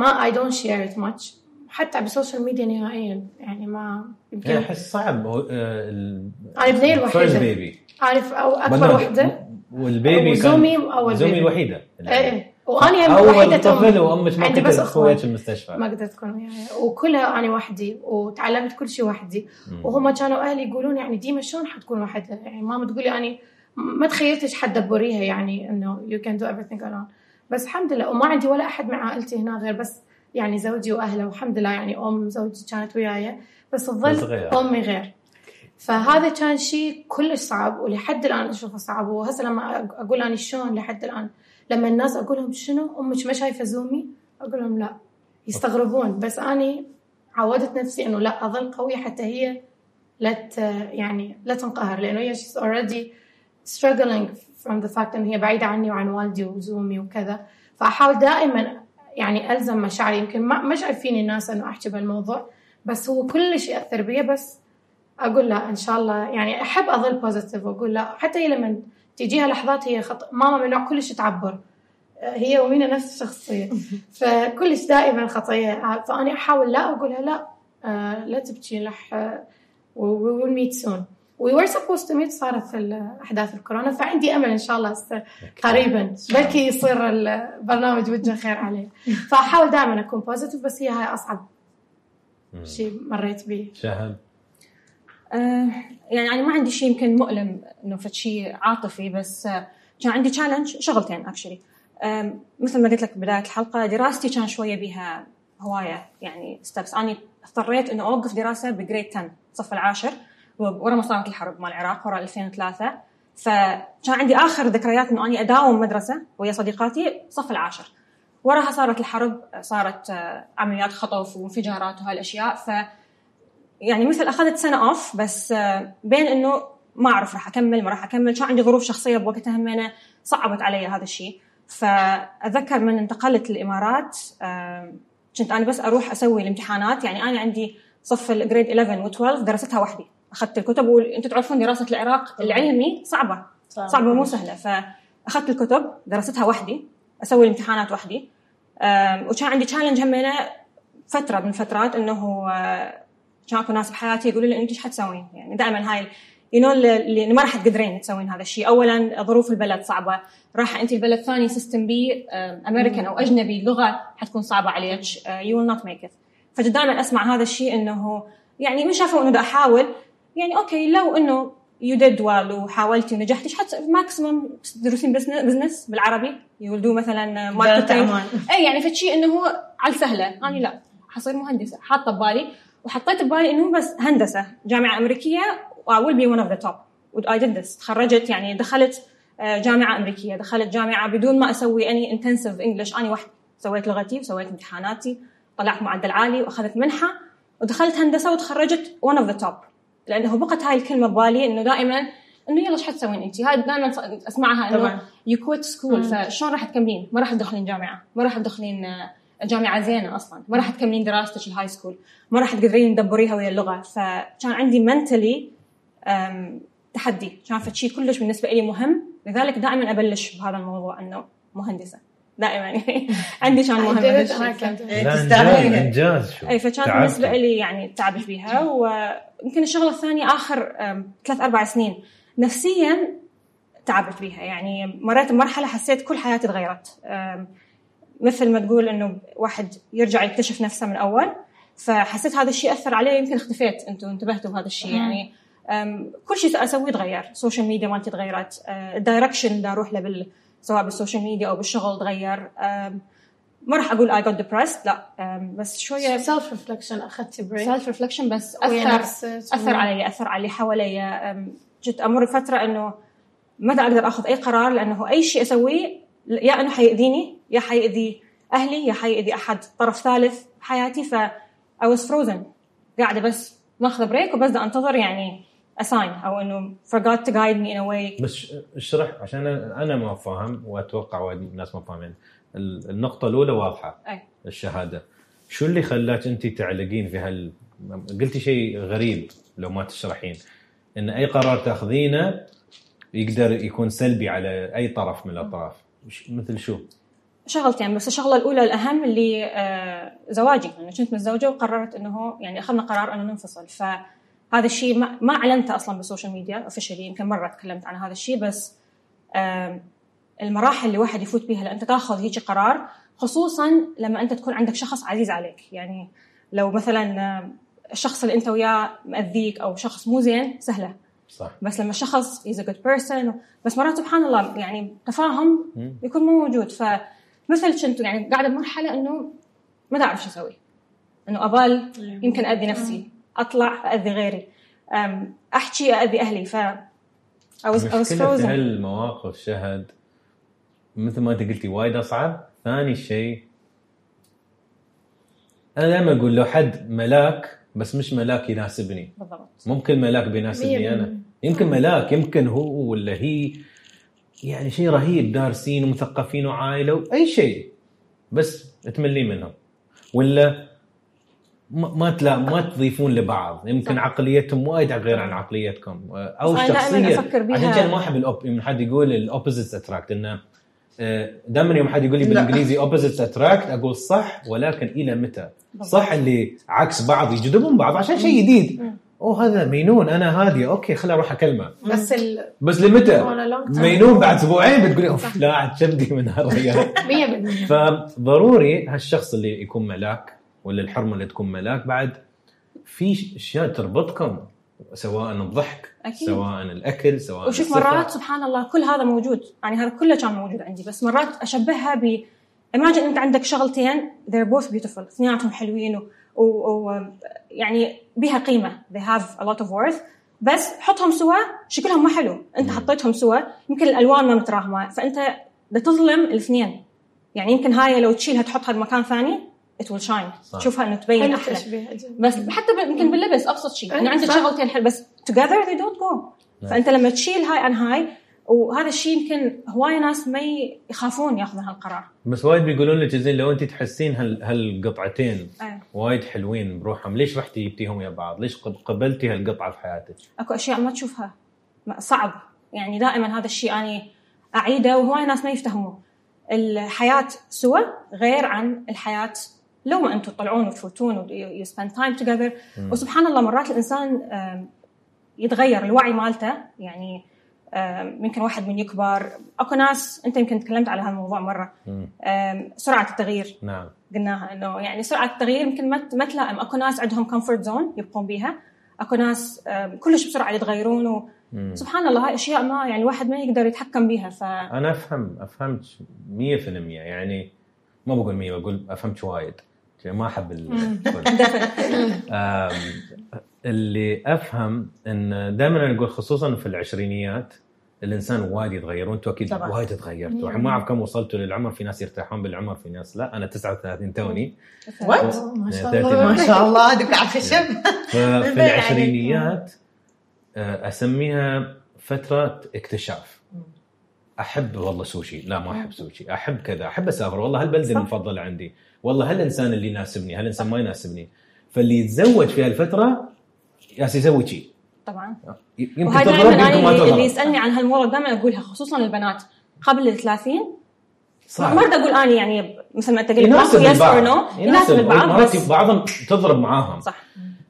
ما I don't share it much حتى بال social media نهائيا يعني ما يمكن يعني أحس صعب آه، ال- أنا ابني first الوحيدة. baby عارف أو أكبر. وحدة وال baby وزومي كان أول زومي baby. الوحيدة إيه إيه وأني هم أول وحيده طفل. وأمك ما كنت. وياك المستشفى ما قدرت تكون وياي وكلها أنا وحدي وتعلمت كل شيء وحدي. وهم كانوا أهلي يقولون يعني ديما شلون حتكون وحدها يعني ماما تقول لي أني ما تخيلتج حتدبريها يعني إنه you can do everything alone بس الحمد لله وما عندي ولا أحد من عائلتي هنا غير بس يعني زوجي وأهله. والحمد لله يعني أم زوجي كانت وياي بس تظل. أمي غير. فهذا كان شيء كلش صعب ولحد الآن أشوفه صعب. وهسه لما أقول اني شلون لحد الآن؟ لما الناس أقول لهم شنو أمك ما شايفة زومي؟ أقول لهم لا. يستغربون. بس اني عودت نفسي إنه لا أظل قوية حتى هي لا يعني لا تنقهر لأنه هي already struggling from the fact انه هي بعيدة عني وعن والدي وزومي وكذا. فأحاول دائما يعني ألزم مشاعري. يمكن ما مش عارفين الناس إنه احكي بهالموضوع بس هو كلش يأثر بي بس أقول لا إن شاء الله. يعني أحب أظل positive وأقول لا. حتى هي لما تجيها لحظات هي خط... ماما من نوع كلش تعبر. هي ومينا نفس الشخصية. فكلش دائما خطية. فأنا أحاول لا أقولها لا. آه لا تبكي لح we will meet soon. We were supposed to meet صارت في أحداث الكورونا فعندي أمل إن شاء الله قريبا بلكي يصير البرنامج وجه خير عليه. فاحاول دائما أكون positive بس هي هاي أصعب. شيء مريت به شهد؟ آه، يعني أنا ما عندي شيء يمكن مؤلم إنه فد شيء عاطفي بس آه، كان عندي challenge شغلتين actually مثل ما قلت لك بداية الحلقة دراستي كان شوية بها هواية يعني steps أنا اضطريت إنه أوقف دراسة ب grade 10 الصف العاشر. ورا ما صارت الحرب مال العراق ورا 2003 فكان عندي آخر ذكريات إنه أني أداوم مدرسة ويا صديقاتي صف العاشر. وراها صارت الحرب صارت آه، عمليات خطف وانفجارات وهالأشياء. ف يعني مثل أخذت سنة off بس آه، بين إنه ما أعرف راح أكمل ما راح أكمل. كان عندي ظروف شخصية بوقتها همينة صعبت علي هذا الشيء. فأتذكر من انتقلت للإمارات آه، كنت أنا بس أروح أسوي الامتحانات. يعني أنا عندي صف ال grade 11 و12 درستها وحدي. أخذت الكتب وأنتم تعرفون دراسة العراق العلمي صعبة. صعبة. مو سهلة. فأخذت الكتب درستها وحدي أسوي الامتحانات وحدي. وكان عندي challenge همينه فترة من الفترات إنه آه، كان أكو ناس بحياتي يقولوا لي أنت إيش حتسوين؟ يعني دائما هاي you know اللي ما راح تقدرين تسوين هذا الشيء، اولا ظروف البلد صعبة، راح أنت البلد ثاني system بي امريكان أو أجنبي اللغة حتكون صعبة عليك. you will not make it. فدائما أسمع هذا الشيء إنه يعني مش عارفه إنه أحاول. يعني okay لو إنه you did well وحاولتي ونجحتي حتى maximum تدرسين business بالعربي you do مثلا marketing اي يعني فشي إنه هو على السهله أنا لا حصير مهندسة. حاطة ببالي. وحطيت ببالي إنه بس هندسة. جامعة أمريكية I will be one of the top. I did this. تخرجت يعني دخلت آه، جامعة أمريكية. دخلت جامعة بدون ما أسوي اني intensive English أنا وحدي سويت لغتي وسويت امتحاناتي طلعت معدل عالي وأخذت منحة ودخلت هندسة وتخرجت one of the top. لأنه بقت هاي الكلمة ببالي إنه دائما إنه يلا إيش حتسوين انت؟ هاي دائما أسمعها إنه you quit school فشلون راح تكملين؟ ما راح تدخلين جامعة، ما راح تدخلين آه، جامعة زينة أصلا، ما راح تكملين دراستك ال high school، ما راح تقدرين تدبريها ويا اللغة، فكان عندي mentally تحدي، كان فد شيء كلش بالنسبة لي مهم، لذلك دائما أبلش بهذا الموضوع إنه مهندسة، دائما. يعني عندي كان مهم إيه، لا إنجاز شو؟ أي فكانت. بالنسبة لي يعني تعبت فيها ويمكن الشغلة الثانية آخر ثلاث أربع سنين نفسيا تعبت فيها يعني مريت بمرحلة حسيت كل حياتي تغيرت. مثل ما تقول إنه واحد يرجع يكتشف نفسه من اول فحسيت هذا الشيء أثر علي يمكن اختفيت. أنتم انتبهتوا بهذا الشيء. يعني كل شيء أسويه تغير ال social media مالتي تغيرت. ال direction اللي أروح له بال سواء بال social media أو بالشغل تغير. ما راح أقول I got depressed لا. بس شوية self reflection أخذت break self reflection بس اثر أثر علي أثر على اللي حوالي. أم، جيت أمر بفتره إنه ما دا أقدر أخذ أي قرار لأنه أي شيء أسويه يا إنه حيأذيني يا حيأذي أهلي يا حيأذي أحد طرف ثالث بحياتي ف I was frozen. قاعدة بس ماخذه break وبس أنتظر يعني sign أو إنه forgot to guide me in a way. بس اشرح عشان أنا ما فاهم وأتوقع وايد الناس ما فاهمين. ال- النقطة الأولى واضحة. أي. الشهادة. شو اللي خلاك انت تعلقين في هال قلتي شيء غريب لو ما تشرحين. إن أي قرار تأخذينه يقدر يكون سلبي على أي طرف من الأطراف. مثل شو؟ شغلتين بس الشغلة الأولى الأهم اللي آه، زواجي. أنا كنت متزوجة وقررت إنه يعني أخذنا قرار أنه ننفصل. فهذا الشيء ما, ما أعلنته أصلا بال social media officially يمكن مرة تكلمت عن هذا الشيء بس المراحل اللي واحد يفوت بيها لأن انت تاخذ هيك قرار خصوصا لما أنت تكون عندك شخص عزيز عليك. يعني لو مثلا الشخص اللي أنت وياه مأذيك أو شخص مو زين سهلة. صح. بس لما شخص is a good person بس مرات سبحان الله يعني تفاهم. يكون مو موجود. فمثل كنت يعني قاعدة بمرحلة إنه ما دا اعرف شو أسوي. إنه أبال يمكن اذي نفسي. أطلع أذي غيري. أحكي أذي أهلي. ف I was, I was المشكلة في frozen. هالمواقف شهد مثل ما أنت قلتي وايد أصعب. ثاني شيء أنا دائما أقول لو حد ملاك بس مش ملاك يناسبني. بالضبط. ممكن ملاك بيناسبني أنا. يمكن ملاك يمكن هو ولا هي. يعني شيء رهيب دارسين ومثقفين وعائله وأي شيء. بس تملي منهم. ولا ما تلا ما تضيفون لبعض. يمكن صح. عقليتهم وايد غير عن عقليتكم. أو صح، أنا دائماً شخصيه أفكر بيها- عشان كذا ما أحب ال opp من حد يقول ال opposites attract إنه دائما يوم حد يقول لي بالإنجليزي opposites attract أقول صح ولكن إلى متى؟ صح اللي عكس بعض يجذبون بعض عشان شيء جديد. أوه هذا مينون أنا هاديه okay خليني أروح أكلمه. بس ال بس لمتى؟ مينون بعد أسبوعين بتقولي أوف لا عاد شبدي من هالرجال. 100% فضروري هالشخص اللي يكون ملاك ولا الحرمة اللي تكون ملاك بعد في أشياء تربطكم سواء الضحك أكيد. سواء الأكل سواء وشوف. مرات سبحان الله كل هذا موجود يعني هذا كله كان موجود عندي بس مرات أشبهها ب imagine أنت عندك شغلتين they're both beautiful اثنيناتهم حلوين و, و, و يعني بها قيمة they have a lot of worth بس حطهم سوا شكلهم ما حلو أنت. حطيتهم سوا يمكن الألوان ما متراهمه فأنت بتظلم الاثنين يعني يمكن هاي لو تشيلها تحطها بمكان ثاني it will shine صح. تشوفها انه تبين أحلى بس حتى ب- يمكن باللبس ابسط شيء أي، انه عندك. شغلتين حلو بس together they don't go نعم. فأنت لما تشيل هاي عن هاي وهذا الشيء يمكن هواي ناس ما يخافون ياخذون هالقرار بس وايد بيقولون لك زين لو أنت تحسين هال هالقطعتين أي. وايد حلوين بروحهم ليش رحتي جبتيهم ويا بعض؟ ليش قب- قبلتي هالقطعة في حياتك؟ أكو أشياء ما تشوفها صعب يعني دائما هذا الشيء أنا أعيده وهواي ناس ما يفتهموه الحياة سوا غير عن الحياة لو ما أنتم تطلعون وتفوتون و spend time together. مم. وسبحان الله مرات الإنسان يتغير الوعي مالته. يعني يمكن واحد من يكبر. أكو ناس أنت يمكن تكلمت على هالموضوع مرة. مم. آم، سرعة التغيير. نعم. قلناها إنه يعني سرعة التغيير يمكن ما ما تلائم. أكو ناس عندهم comfort zone يبقون بيها. أكو ناس كلش بسرعة يتغيرون مم. وسبحان الله هاي أشياء ما يعني الواحد ما يقدر يتحكم بيها. ف أنا أفهم أفهمت 100% يعني ما بقول 100 بقول أفهمت وايد. ما أحب اللي أفهم إن دائما أنا أقول خصوصا في العشرينيات الإنسان وايد يتغير وأنتم أكيد. وايد تغيرتوا ما أعرف كم وصلتوا للعمر في ناس يرتاحون بالعمر في ناس لا. أنا 39 توني. وات ما شاء يعني الله. ما شاء الله. دوك على الخشب ففي العشرينيات آه، أسميها فترة اكتشاف. أحب والله سوشي. لا ما أحب سوشي. أحب كذا. أحب أسافر. والله هالبلدة. المفضلة عندي. والله هالانسان اللي يناسبني؟ هالانسان ما يناسبني؟ فاللي يتزوج في هالفترة ياس يسوي شيء طبعا. يمكن تضرب دائما أنا اللي تضرب يسألني عن هالموضوع دائما أقولها خصوصا للبنات قبل ال 30 صح. ما بدي أقول اني يعني مثل ما أنت قلت يناسب yes or no يناسب البعض مرات بعضهم تضرب معاهم. صح.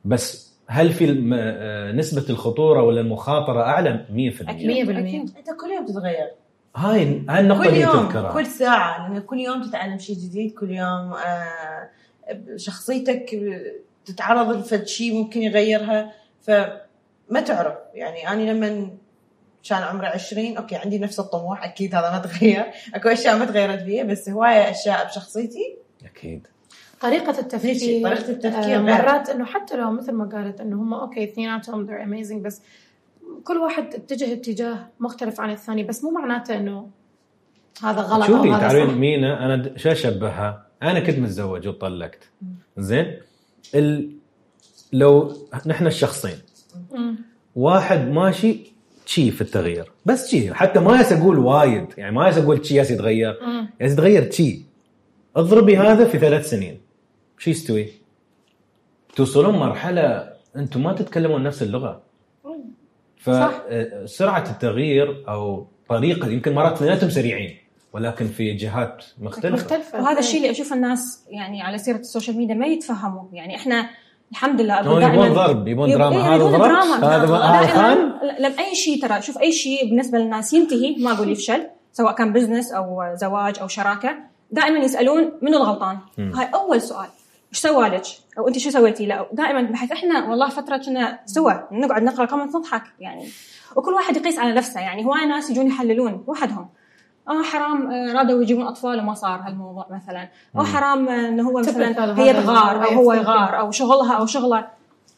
بس هل في آه، نسبة الخطورة ولا المخاطرة أعلى؟ 100% أكيد. 100%. أكيد. أنت كل يوم تتغير. هاي هاي النقطة كل اللي يوم تذكرها كل ساعة لأن كل يوم تتعلم شيء جديد كل يوم آه، شخصيتك تتعرض لفد شيء ممكن يغيرها. فما تعرف يعني أنا لما كان عمري 20 okay عندي نفس الطموح أكيد هذا ما تغير. أكو أشياء ما تغيرت فيها بس هواية أشياء بشخصيتي. أكيد. طريقة التفكير طريقة التفكير آه،. مرات إنه حتى لو مثل ما قالت إنه هم okay اثنيناتهم they're amazing بس كل واحد اتجه اتجاه مختلف عن الثاني بس مو معناته إنه هذا غلط شوفي تعرفين مينا أنا شو أشبهها؟ أنا كنت متزوج وطلقت زين ال... لو نحن الشخصين مم. واحد ماشي شي في التغيير بس شي حتى ما ياس أقول وايد يعني ما ياس أقول شي ياس يتغير. ياس يتغير شي اضربي هذا في ثلاث سنين شو يستوي؟ توصلون مرحلة أنتم ما تتكلمون نفس اللغة. فسرعه التغيير أو طريقة يمكن مرات اثنيناتهم سريعين ولكن في جهات مختلفة. مختلفة. وهذا الشيء اللي أشوف الناس يعني على سيرة ال social media ما يتفهموا. يعني إحنا الحمد لله هو يبون ضرب يبون دراما. هذا ضرب. هذا خان؟ دائما لما أي شيء ترى شوف أي شيء بالنسبة للناس ينتهي ما أقول يفشل سواء كان business أو زواج أو شراكة دائما يسألون من الغلطان. هاي أول سؤال. إيش سوى لك؟ أو أنت شو سويتي؟ لا دائما بحيث إحنا والله فترة كنا سوا نقعد نقرأ comment نضحك يعني. وكل واحد يقيس على نفسه يعني. هواي ناس يجون يحللون وحدهم. آه حرام آه، رادوا يجيبون أطفال وما صار هالموضوع مثلا. أو مم. حرام آه، إنه هو مثلا هي تغار أو هو. يغار أو شغلها أو شغلة.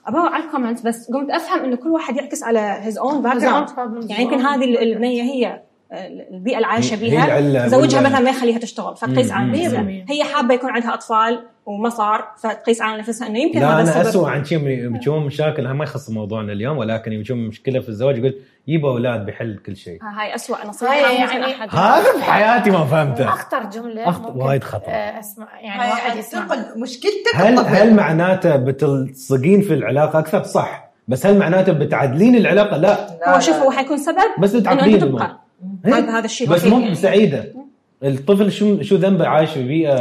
أبغى على ال comment بس قمت أفهم إنه كل واحد يعكس على his own background يعني يمكن هذه. البنية هي آه، البيئة اللي عايشة بيها. زوجها مثلا ما يخليها تشتغل فتقيس على. هي حابة يكون عندها أطفال. وما صار فتقيس على نفسها إنه يمكن لا هذا أنا اسوء عن شيء بيجون مشاكل ما يخص موضوعنا اليوم ولكن يجون مشكلة في الزواج يقول يبا أولاد بيحل كل شيء. هاي اسوء نصيحة. يعني- هذا في حياتي ما فهمته. أخطر جملة. أخطر- وايد خطر. آه، أسمع يعني واحد يسمع. مشكلتك هل. هل معناته بتلصقين في العلاقة أكثر؟ صح. بس هل معناته بتعدلين العلاقة؟ لا. لا، هو شوف. هو حيكون سبب بس تعدلين؟ هذا هذا الشيء بس مو يعني. سعيده الطفل شو شو ذنبه عايش في بيئه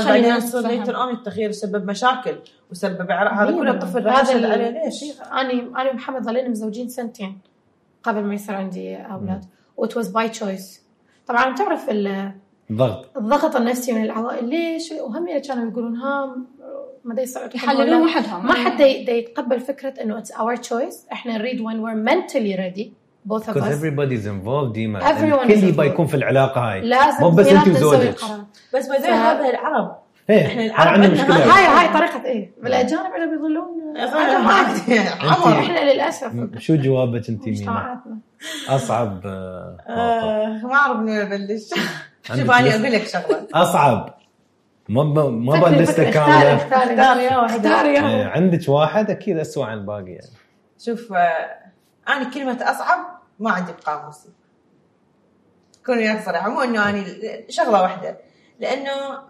سلبيه تفهم. later on التغيير يسبب مشاكل ويسبب عرق هذا كله الطفل هذا عليه ليش؟ أنا أنا ومحمد ظلينا مزوجين سنتين قبل ما يصير عندي أولاد. و that was by choice طبعا تعرف ال- ضغط الضغط النفسي من العوائل ليش؟ وهم كانوا يقولون ها ما دا يصير يحللون. وحدهم. ما حد يتقبل فكرة إنه it's our choice إحنا نريد when we're mentally ready. Both of because us. everybody's involved ديما الكل is يبغى. يكون في العلاقة هاي. لازم مو بس انت وزوجك. القرار. بس ف- هذا العرب. إيه إحنا أنا العرب عندنا مشكلة. هاي هاي طريقة إيه. بالأجانب اللي بيظلون. عمر. إحنا للأسف. شو جوابك انت مينا؟ مجتمعاتنا أصعب آه،. آه، ما أعرف منين ابلش شوف أنا؟ أقول لك شغلة. أصعب. ما ب... ما فكري، كامله اختاري اختار اختاري يا واحدة. اختاري إيه، يا عندك واحد؟ أكيد اسوء عن الباقي يعني. شوف آه، أنا كلمة أصعب ما عندي بقاموسي كون وياك صراحة مو إنه أنا شغلة واحدة لأنه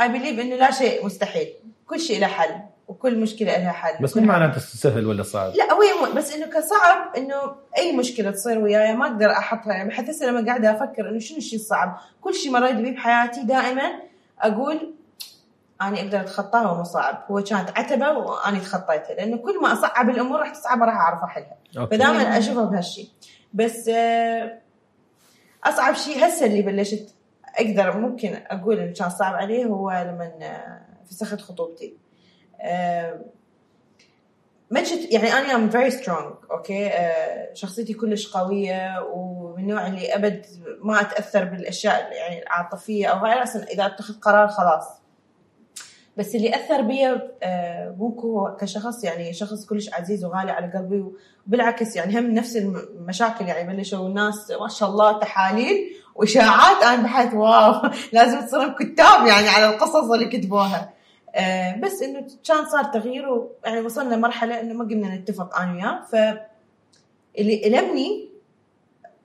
I believe إنه لا شيء مستحيل. كل شيء له حل وكل مشكلة لها حل. بس مو معناته سهل ولا صعب؟ لا هو يمو بس إنه كصعب إنه أي مشكلة تصير وياي ما أقدر أحطها. يعني هسه لما قاعدة أفكر إنه شنو الشيء الصعب؟ كل شيء مريت به بحياتي دائما أقول اني أقدر اتخطاها ومو صعب. هو كانت عتبة واني تخطيتها لأنه كل ما أصعب الأمور راح تصعب راح أعرف أحلها. أوكي. فدائما اشوفها بهالشيء بس آه، أصعب شيء هسه اللي بلشت أقدر ممكن أقول إنه كان صعب عليه هو لما آه، فسخت خطوبتي. آه، ما كنت يعني أنا I'm very strong okay؟ شخصيتي كلش قوية ومن النوع اللي أبد ما أتأثر بالأشياء يعني العاطفية أو أصلا إذا اتخذ قرار خلاص. بس اللي أثر بي آه، بوكو هو كشخص يعني شخص كلش عزيز وغالي على قلبي وبالعكس يعني هم نفس المشاكل يعني بلشوا الناس ما شاء الله تحاليل وإشاعات أنا بحثت واو لازم تصيرون كتاب يعني على القصص اللي كتبوها. آه، بس إنه كان صار تغيير ويعني وصلنا مرحله إنه ما قمنا نتفق أنا وياه. ف اللي ألمني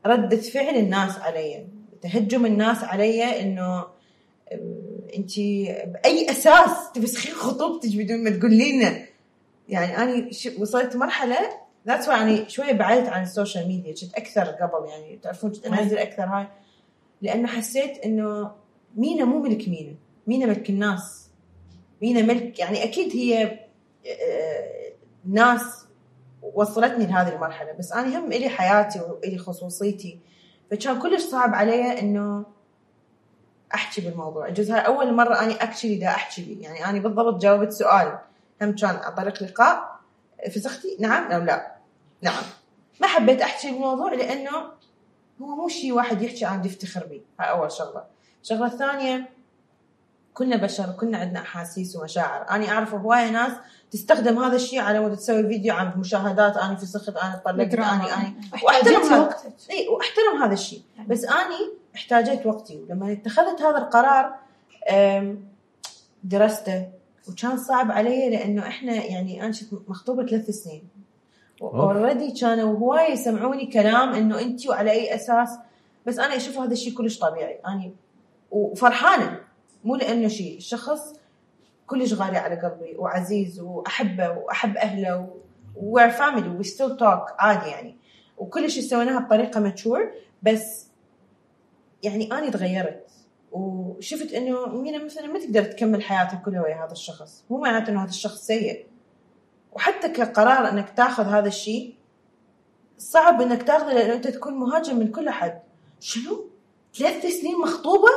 ردة فعل الناس علي تهجم الناس علي إنه انت بأي أساس تفسخين خطوبتك بدون ما تقولي لنا؟ يعني أنا وصلت مرحلة that's يعني شوية بعدت عن السوشيال ميديا كنت أكثر قبل يعني تعرفون كنت أنزل أكثر هاي. لأنه حسيت إنه مينا مو ملك مينا مينا ملك الناس. مينا ملك يعني أكيد هي آه، ناس وصلتني لهذه المرحلة بس أنا هم إلي حياتي وإلي خصوصيتي. فكان كلش صعب علي إنه أحكي بالموضوع. جزء هاي أول مرة أني actually دا أحكي. بيه يعني أنا بالضبط جاوبت سؤال. هم كان عن طريق لقاء. فسختي نعم أو لا؟ نعم. ما حبيت أحكي الموضوع لأنه هو مو شيء واحد يحكي عن يفتخر به. هاي أول شغلة. الشغلة الثانية كنا بشر كنا عندنا أحاسيس ومشاعر. أنا أعرف هواية ناس تستخدم هذا الشيء على مود تسوي فيديو عن مشاهدات. أنا فسخت أنا طلقت أنا أنا وأحترم وقتك إي وأحترم هذا الشيء بس أني احتاجيت وقتي. ولما اتخذت هذا القرار درسته. وكان صعب علي لأنه إحنا يعني أنا كنت مخطوبة ثلاث سنين. already كانوا هواي يسمعوني كلام إنه أنت وعلى أي أساس. بس أنا أشوف هذا الشيء كلش طبيعي. اني وفرحانة. مو لأنه شيء الشخص كلش غالي على قلبي. وعزيز. وأحبه. وأحب أهله. و family we still talk عادي يعني. وكل شيء سويناها بطريقة mature بس يعني أنا تغيرت وشفت إنه مينا مثلا ما تقدر تكمل حياتك كلها ويا هذا الشخص. مو معناته إنه هذا الشخص سيء. وحتى كقرار إنك تاخذ هذا الشيء صعب إنك تاخذه لأنه أنت تكون مهاجم من كل أحد. شنو؟ ثلاث سنين مخطوبة؟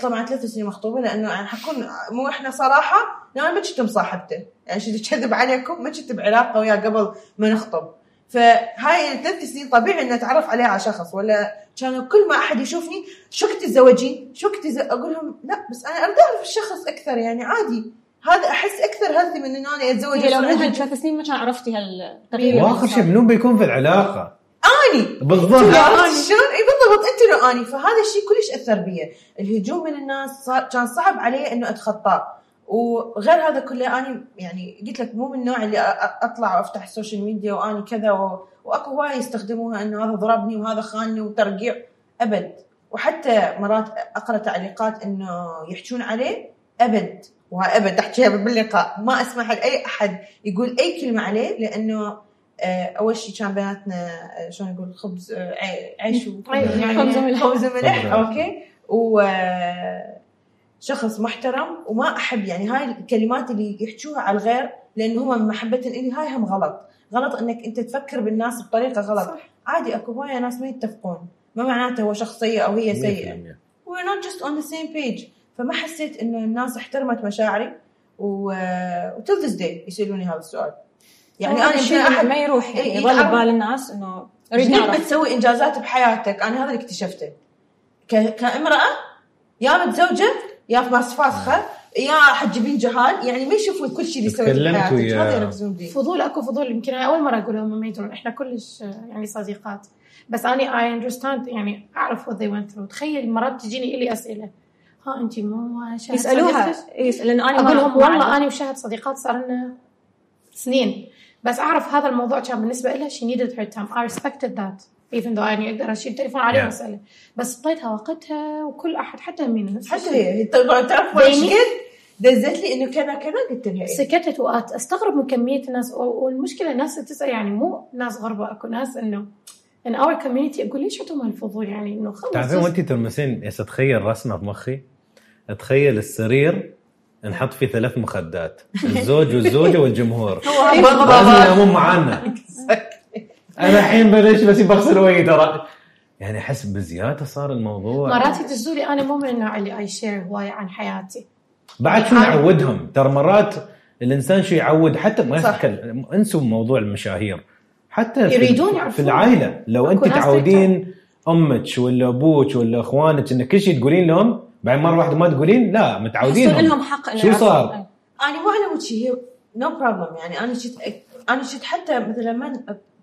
طبعا ثلاث سنين مخطوبة لأنه يعني حكون مو إحنا صراحة لا أنا ما كنت مصاحبته. يعني شو كذب عليكم؟ ما كنت بعلاقة وياه قبل ما نخطب. فهاي الثلاث سنين طبيعي ان أتعرف عليه على شخص ولا كانوا كل ما أحد يشوفني شو كنت تتزوجين؟ شو كنت أقول لهم لا بس أنا أريد أعرف الشخص أكثر يعني عادي. هذا أحس أكثر هذه من إنه أنا أتزوج هي لو عندي هالثلاث سنين ما كان عرفتي هالتغيير وآخر شيء منو بيكون في العلاقة؟ أني. بالضبط. شلون؟ إي بالضبط أنت لو أني. فهذا الشيء كلش أثر بي. الهجوم من الناس صار كان صعب علي إنه أتخطاه. وغير هذا كله اني يعني قلت لك مو من النوع اللي أطلع وأفتح السوشيال ميديا واني كذا و... وأكو هواي يستخدموها إنه هذا ضربني وهذا خانني وترقيع أبد. وحتى مرات أقرأ تعليقات إنه يحجون عليه أبد. وهاي ابد أحكيها باللقاء. ما أسمح لأي أحد يقول أي كلمة عليه لأنه آه، أول شيء كان بيناتنا آه، شلون نقول خبز آه، عي- عيش و- أيوة، يعني خبز وملح. خبز وملح خبز. أوكي. و شخص محترم وما أحب يعني هاي الكلمات اللي يحكوها على الغير لأنه هم من محبه إلي هاي هم غلط. غلط إنك أنت تفكر بالناس بطريقة غلط. صح. عادي أكو هواية ناس ما يتفقون. ما معناته هو شخص سيء أو هي سيئة. 100%. we're not just on the same page. فما حسيت إنه الناس احترمت مشاعري و until this day يسألوني هذا السؤال. يعني أنا شيء أحد ما يروح يعني. ببال الناس إنه أريد نعرف بتسوي إنجازات بحياتك؟ أنا هذا اللي اكتشفته. ك... كامرأة يا متزوجه يا في ماس فاسخه يا حجبين جهال يعني ما يشوفون كل شيء اللي هذا يركزون فيه. فضول أكو فضول يمكن أنا أول مرة اقولها هم ما يدرون إحنا كلش يعني صديقات. بس اني I understand يعني أعرف what they went through. تخيل مرات تجيني إلي أسئلة. ها أنت مو شهد يسألوها؟ yes- لأنه أنا أقول ما لهم والله. أنا وشهد صديقات صار لنا سنين. بس أعرف هذا الموضوع كان بالنسبة لها she needed her time. I respected that. Even though يعني أقدر اشيل التليفون عليه Yeah. واساله بس اعطيتها وقتها وكل أحد حتى مين نفس حتى. هي هي طبعاً تعرف إيش بيني- قد دزت لي إنه كذا كذا قلت لها إيه. سكتت واستغرب من كمية الناس. والمشكلة الناس تسأل يعني مو ناس غربة أكو ناس إنه in our community أقول ليش عندهم هالفضول؟ يعني إنه خلص. تعرفين وانت تلمسين yes اتخيل رسمة بمخي. اتخيل السرير نحط فيه ثلاث مخدات الزوج والزوجة والجمهور. لازم ينامون معانا. أنا الحين بلش بس بغسل وجهي ترى. يعني أحس بزيادة صار الموضوع. مرات يدزوا لي أنا مو من النوع اللي I share هواية عن حياتي. بعد شو نعودهم؟ ترى مرات الإنسان شو يعود؟ حتى ما. يتكلم. انسوا موضوع المشاهير. حتى في- يريدون في يعرفون. العائلة. لو أنت تعودين أمك ولا أبوك ولا إخوانك إن كل شيء تقولين لهم بعد مرة واحدة ما تقولين لا متعودين لهم حق شو. صار؟ أنا مو على وجهي هي no problem يعني أنا shut أنا shut حتى مثلا لما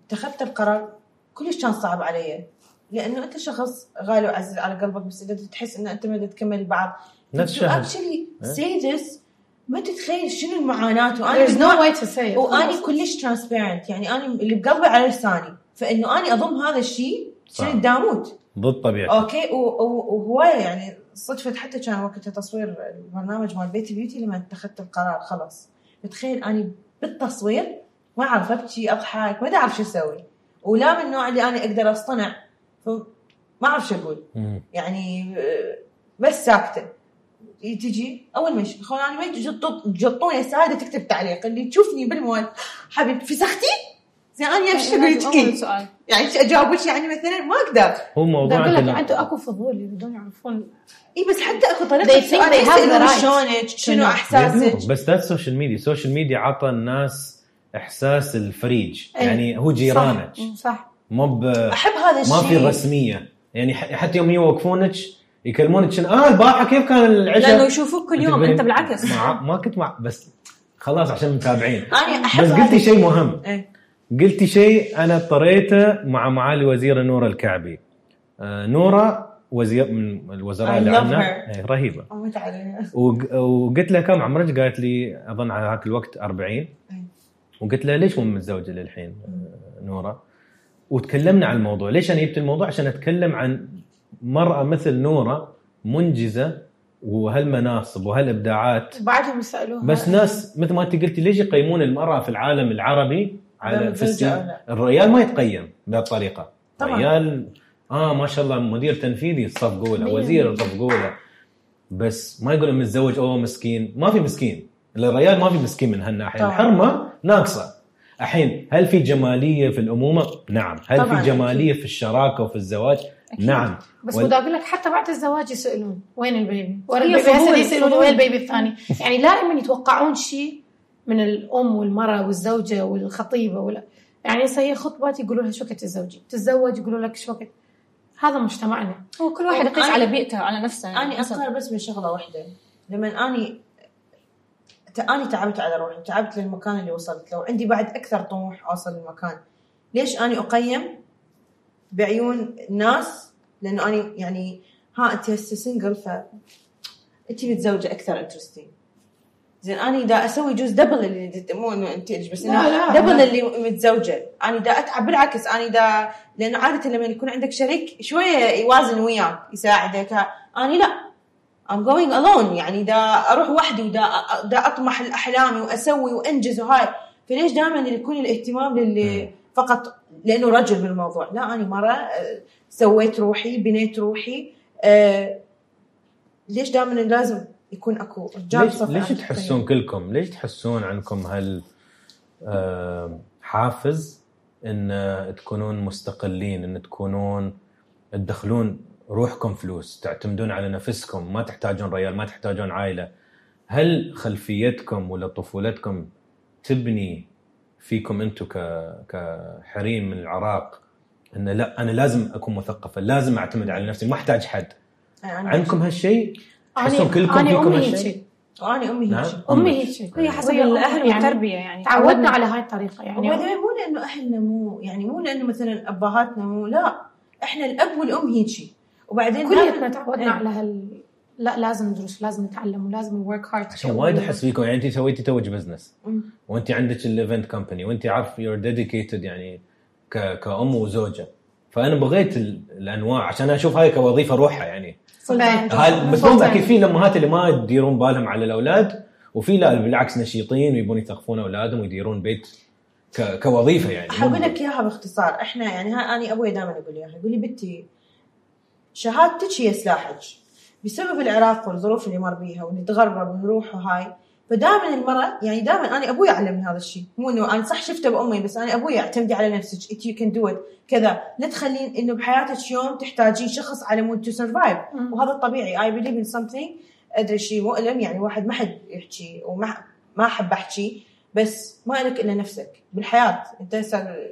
اتخذت القرار كلش كان صعب علي. لأنه أنت شخص غالي وعزيز على قلبك بس إذا تحس إن أنت ما تكمل بعض نفس. actually. سيدس ما تتخيل شنو المعاناة. وأنا no way to say it. واني كلش transparent يعني أنا اللي بقلبي على لساني. فإنه اني أضم هذا الشيء صح. شنو دا أموت ضد طبيعتك. أوكي؟ وهواية يعني صدفة. حتى كان وقت تصوير البرنامج مال بيتي بيوتي لما اتخذت القرار خلاص. تخيل اني بالتصوير ما أعرف أبكي أضحك ما اعرف شو أسوي. ولا من النوع اللي أنا أقدر أصطنع. فما أعرف شو أقول. يعني بس ساكتة. تجي أول ما يشوف اخواني ما يجطون- يجطون يا ساده تكتب تعليق. اللي تشوفني بالمول حبيب فسختي زين أنا إيش يعني أقول لك سؤال. يعني أجاوبك؟ يعني مثلا ما أقدر. هو موضوع أقول لك إنه- عنده أكو فضول يريدون يعرفون. اي بس حتى أكو طريقة سؤال right. شلونك شنو. أحساسك؟ بس ده السوشيال ميديا السوشيال ميديا عطى الناس إحساس الفريج إيه. يعني هو جيرانك. صح, صح. مو ب- أحب هذا الشيء ما في رسمية. يعني حتى يوم يوقفونك يكلمونك آه البارحه كيف كان العشاء؟ لأنه يشوفوك كل يوم أنت بالعكس. مع ما كنت مع بس خلاص عشان متابعين. أنا أحب بس قلتي شيء. مهم. إيه. قلتي شيء أنا اضطريته مع معالي وزيره نوره الكعبي. آه نوره وزير من الوزراء اللي عندنا. إيه، رهيبة. وقلت لها كم عمرك؟ قالت لي أظن على ذاك الوقت 40 وقلت لها ليش مو متزوجة للحين نوره؟ وتكلمنا عن الموضوع، ليش أنا جبت الموضوع؟ عشان أتكلم عن مرأة مثل نوره منجزة وهالمناصب وهالإبداعات وبعدهم يسألوها بس ناس مثل ما أنت قلتي ليش يقيمون المرأة في العالم العربي على في السن؟ الرجال ما يتقيم بهالطريقة طبعاً. الرجال آه ما شاء الله مدير تنفيذي صفقوا له وزير. صفقوا له بس ما يقول متزوج أوه مسكين ما في مسكين الرجال ما في مسكين من هالناحية طبعاً. الحرمة ناقصة الحين هل في جمالية في الأمومة؟ نعم، هل طبعاً، في جمالية في الشراكة وفي الزواج؟ أكيد. نعم بس وال- baby أقول لك حتى بعد الزواج يسألون وين ال baby؟ ورا هي ال baby هسه يسألون. وين ال baby الثاني؟ يعني دائما يتوقعون شيء من الأم والمرأة والزوجة والخطيبة ولا يعني هسه هي خطبات يقولوا لها شو وقت تتزوجي؟ تتزوج يقولوا لك شو وقت؟ هذا مجتمعنا هو كل واحد يقيس على بيئته على نفسه يعني أنا. اقتنع بس بشغلة واحدة لما أني اني تعبت على روحي تعبت للمكان اللي وصلت لو عندي بعد أكثر طموح أوصل للمكان. ليش اني أقيم بعيون الناس لأنه اني يعني ها أنت هسه single ف أنت متزوجة أكثر interesting زين اني دا أسوي جزء double اللي مو إنه أنتج بس لا، لا، double لا. اللي متزوجة. اني دا اتعب بالعكس اني دا لأنه عادة لما يكون عندك شريك شوية يوازن وياك يساعدك. اني لا. I'm going alone. يعني دا أروح وحدي ودا دا أطمح لأحلامي وأسوي وأنجز وهاي. فليش دائما يكون الاهتمام للي فقط لأنه رجل بالموضوع. لا أنا مرة آه، سويت روحي بنيت روحي. آه، ليش دائما لازم يكون أكو رجال ليش ليش؟ تحسون كلكم؟ ليش تحسون عندكم هال آه، حافز إن تكونون مستقلين إن تكونون تدخلون روحكم فلوس تعتمدون على نفسكم ما تحتاجون ريال ما تحتاجون عائلة. هل خلفيتكم ولا طفولتكم تبني فيكم أنتم ك كحريم من العراق؟ إن لا أنا لازم أكون مثقفة لازم أعتمد على نفسي ما أحتاج حد. أنا عندكم هالشيء؟ تحسون كلكم أنا فيكم هالشيء؟ هيك. وأنا أمي نعم. هيك أمي. هيك. هي حسب الأهل يعني والتربية يعني. تعودنا على هاي الطريقة يعني. وبعدين مو لأنه أهلنا مو يعني مو لأنه مثلا أبهاتنا مو لا. إحنا الأب والأم هيجي. وبعدين كليتنا تعودنا إيه. على هال لا لازم ندرس لازم نتعلم ولازم نْwork hard عشان وايد أحس فيكم يعني انت سويتي توج business. وانت عندك ال event company وانت عارف you're dedicated يعني ك... كأم وزوجة. فأنا بغيت ال... الأنواع عشان أشوف هاي كوظيفة روحها يعني. هاي مفهوم أكيد في الامهات اللي ما يديرون بالهم على الأولاد وفي لا بالعكس نشيطين ويبون يثقفون أولادهم ويديرون بيت ك... كوظيفة يعني. احب أقول لك إياها باختصار. إحنا يعني هاي أنا أبوي دائما يقول لي اياها يقول لي بنتي شهادتك هي سلاحك. بسبب العراق والظروف اللي مر بيها ونتغرب ونروح وهاي فدائما المرأة يعني دائما أنا أبوي علمني هذا الشيء. مو إنه أنا صح شفته بأمي بس أنا أبوي اعتمدي على نفسك. انت you can do it كذا. لا تخلين إنه بحياتك يوم تحتاجين شخص على مود to survive. وهذا الطبيعي. I believe in something أدري شيء مؤلم يعني واحد ما حد يحكي وما ما أحب أحكي. بس ما لك إلا نفسك بالحياة أنت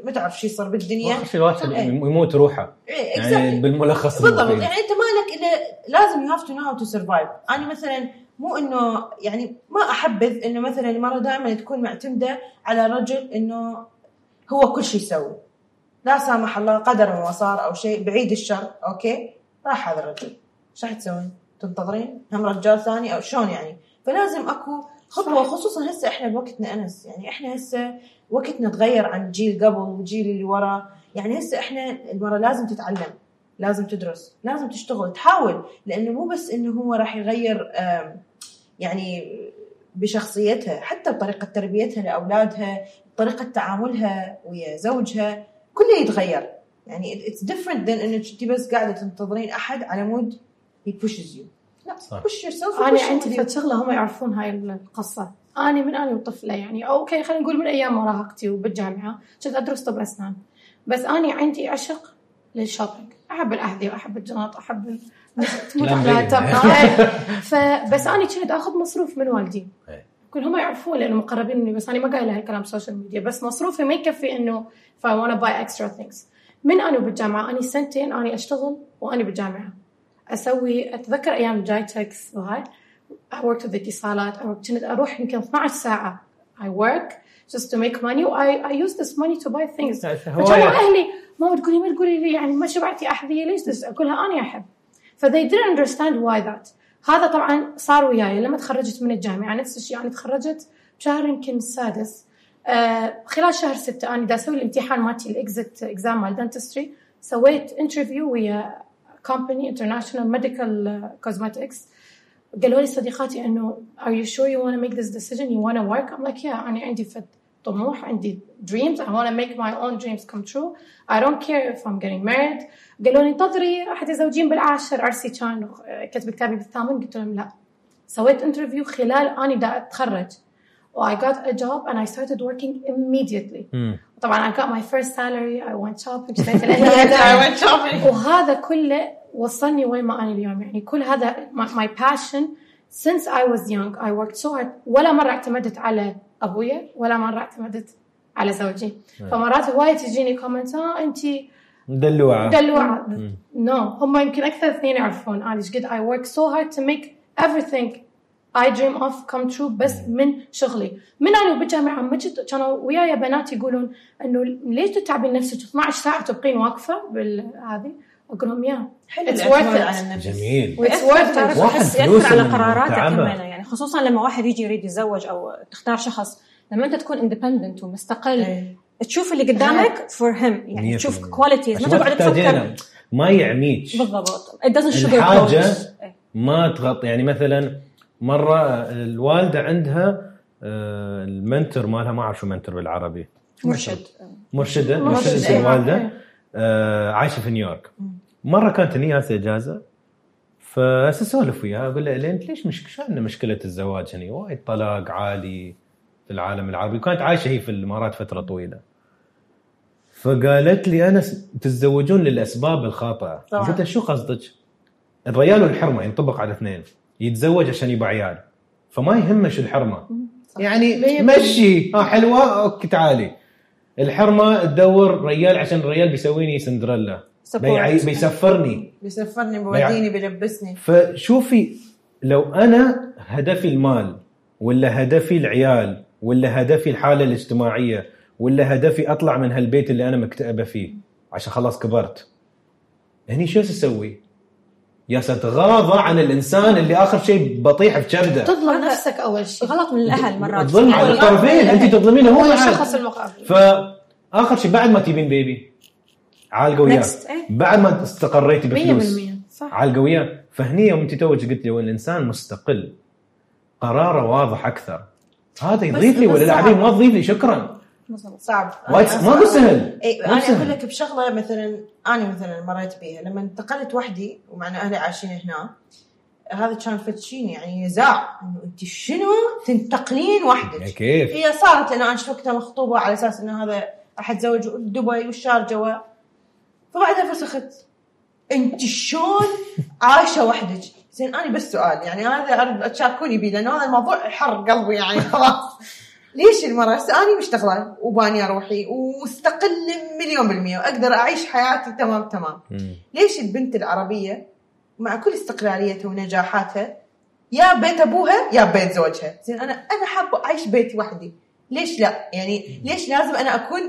ما تعرف شو يصير بالدنيا شيء الواحد. يموت روحه إيه، يعني. بالملخص بالضبط. يعني أنت مالك الا لازم you have to know how to survive أنا مثلا مو إنه يعني ما أحبذ إنه مثلا المراه دائما تكون معتمدة على رجل إنه هو كل شيء يسوي لا سامح الله قدر وصار أو شيء بعيد الشر أوكي راح هذا الرجل إيش راح تسوين؟ تنتظرين هم رجال ثاني أو شلون يعني؟ فلازم أكو خطوة خصوصا هسه إحنا بوقتنا أنس. يعني إحنا هسه وقتنا تغير عن جيل قبل والجيل اللي ورا. يعني هسه إحنا المراه لازم تتعلم لازم تدرس لازم تشتغل تحاول. لأنه مو بس إنه هو راح يغير يعني بشخصيتها حتى بطريقة تربيتها لأولادها طريقة تعاملها ويا زوجها كله يتغير. يعني it's different than إنك أنت بس قاعدة تنتظرين أحد على مود he pushes you. لا صح. push yourself أنا عندي. فد شغله هم يعرفون هاي القصة. أنا من أنا وطفلة يعني أو أوكي خلينا نقول من أيام مراهقتي وبالجامعة كنت أدرس طب أسنان. بس أنا عندي عشق لل shopping. أحب الاحذيه واحب الجنط أحب تموت على. تبقى. فبس أنا كنت آخذ مصروف من والدي. إيه. كل هم يعرفون لأنه مقربين مني بس أنا ما قايلة هالكلام السوشيال ميديا بس مصروفي ما يكفي إنه to buy extra things. من أنا بالجامعة أنا سنتين أنا أشتغل وأنا بالجامعة. أسوي أتذكر أيام جايتكس وهاي I worked with اتصالات I worked- كنت أروح يمكن 12 ساعة. I work just to make money I, I use this money to buy things. فكانوا أهلي ماما تقولي ما تقولي لي يعني ما شبعتي احذيه ليش تس- أقولها أنا أحب. ف they didn't understand why that. هذا طبعا صار وياي لما تخرجت من الجامعة. نفس الشيء أنا تخرجت بشهر يمكن السادس آه خلال شهر ستة أنا دا أسوي الامتحان مالتي ال exit exam مال dentistry سويت interview ويا company international medical cosmetics قالوا لي صديقاتي إنه sure you want to make this decision? You want to work? I'm like yeah أنا عندي فد طموح عندي I want to make my own dreams come true. I don't care if I'm getting married. قالوا لي انتظري راح تتزوجين بالعاشر عرسي كان كتب كتابي بالثامن. قلت لهم لا. سويت interview خلال أني دا أتخرج. و I got a job and I started working immediately. مم. طبعا I got my first salary I went shopping. اشتريت الأحذية وهذا كله وصلني وين ما أنا اليوم. يعني كل هذا my, my passion since I was young. I worked so hard. ولا مرة اعتمدت على أبويا ولا مرة اعتمدت على زوجي. فمرات هواية تجيني comment آه أنت دلوعة. دلوعة. no هم يمكن أكثر اثنين يعرفون. أنا إيش قد I work so hard to make everything I dream of come true بس من شغلي. من أنا بالجامعة ما كنت كانوا وياي بنات يقولون إنه ليش تتعبين نفسك؟ 12 ساعة تبقين واقفة بالهذه أقول لهم يا حلو جميل. تعرف واحد احس يأثر على قراراتك. كمان. يعني خصوصا لما واحد يجي يريد يتزوج أو تختار شخص لما أنت تكون independent ومستقل إيه. تشوف اللي قدامك for him يعني تشوف. qualities ما تقعد تفكر. ما يعميك بالضبط. It doesn't sugarcoat. الحاجة إيه. ما تغطي. يعني مثلا مرة الوالدة عندها آه، ال mentor مالها ما أعرف شو mentor بالعربي. مرشد. مرشده مرشد، مرشده. الوالدة. آه، عايشة في نيويورك. مرة كانت هني إجازة فاسولف وياها أقول لها لين ليش مش شو عندنا مشكلة الزواج هني؟ وايد طلاق عالي في العالم العربي. وكانت عايشة هي في الإمارات فترة طويلة. فقالت لي أنا تتزوجون للأسباب الخاطئة. قلت شو قصدك؟ الريال والحرمة ينطبق على اثنين. يتزوج عشان يبقى عيال. فما يهمه شو الحرمه يعني. مشي. ها حلوة؟ okay تعالي. الحرمة تدور ريال عشان الريال بيسويني سندريلا. بيعي- بيسفرني. بيسفرني بيوديني بيلبسني. فشوفي لو أنا هدفي المال ولا هدفي العيال ولا هدفي الحالة الاجتماعية ولا هدفي أطلع من هالبيت اللي أنا مكتئبة فيه عشان خلاص كبرت. هني شو تسوي؟ يا تتغاضى عن الإنسان اللي آخر شيء بطيح بكبده تظلم نفسك أول شيء. غلط من الأهل مرات. تظلم على يعني الطرفين. أنت تظلمينه هو. الشخص المقابل. فاخر شيء بعد ما تجيبين بيبي عالقه وياه. بعد ما استقريتي بفلوس 100% صح. عالقه وياه فهني يوم انت توك قلت لي وين الإنسان مستقل قراره واضح أكثر. هذا يضيف لي ولا لا صعب. حبيبي ما تضيف لي شكرا. صعب. وايد أنا ما هو أصلاً- سهل. اي مو أنا. أقول لك بشغلة مثلا أنا مثلا مريت بيها. لما انتقلت وحدي ومع أهلي عايشين هنا هذا كان فتشين يعني نزاع إنه أنت شنو؟ تنتقلين وحدك. كيف؟ هي صارت لأن أنا وقتها مخطوبة على أساس انه هذا راح اتزوج دبي والشارجه و... فبعدها فسخت. أنت شلون عايشة وحدك؟ زين أنا بس سؤال. يعني هذا أرد تشاركوني به لأن هذا الموضوع حر قلبي يعني خلاص. ليش المرة هسه أنا مشتغلة وبانية روحي ومستقلة مليون بالمية وأقدر أعيش حياتي تمام تمام. مم. ليش البنت العربية مع كل استقلاليتها ونجاحاتها يا بيت أبوها يا بيت زوجها؟ زين أنا أنا حابة أعيش بيتي وحدي. ليش لا؟ يعني ليش لازم أنا أكون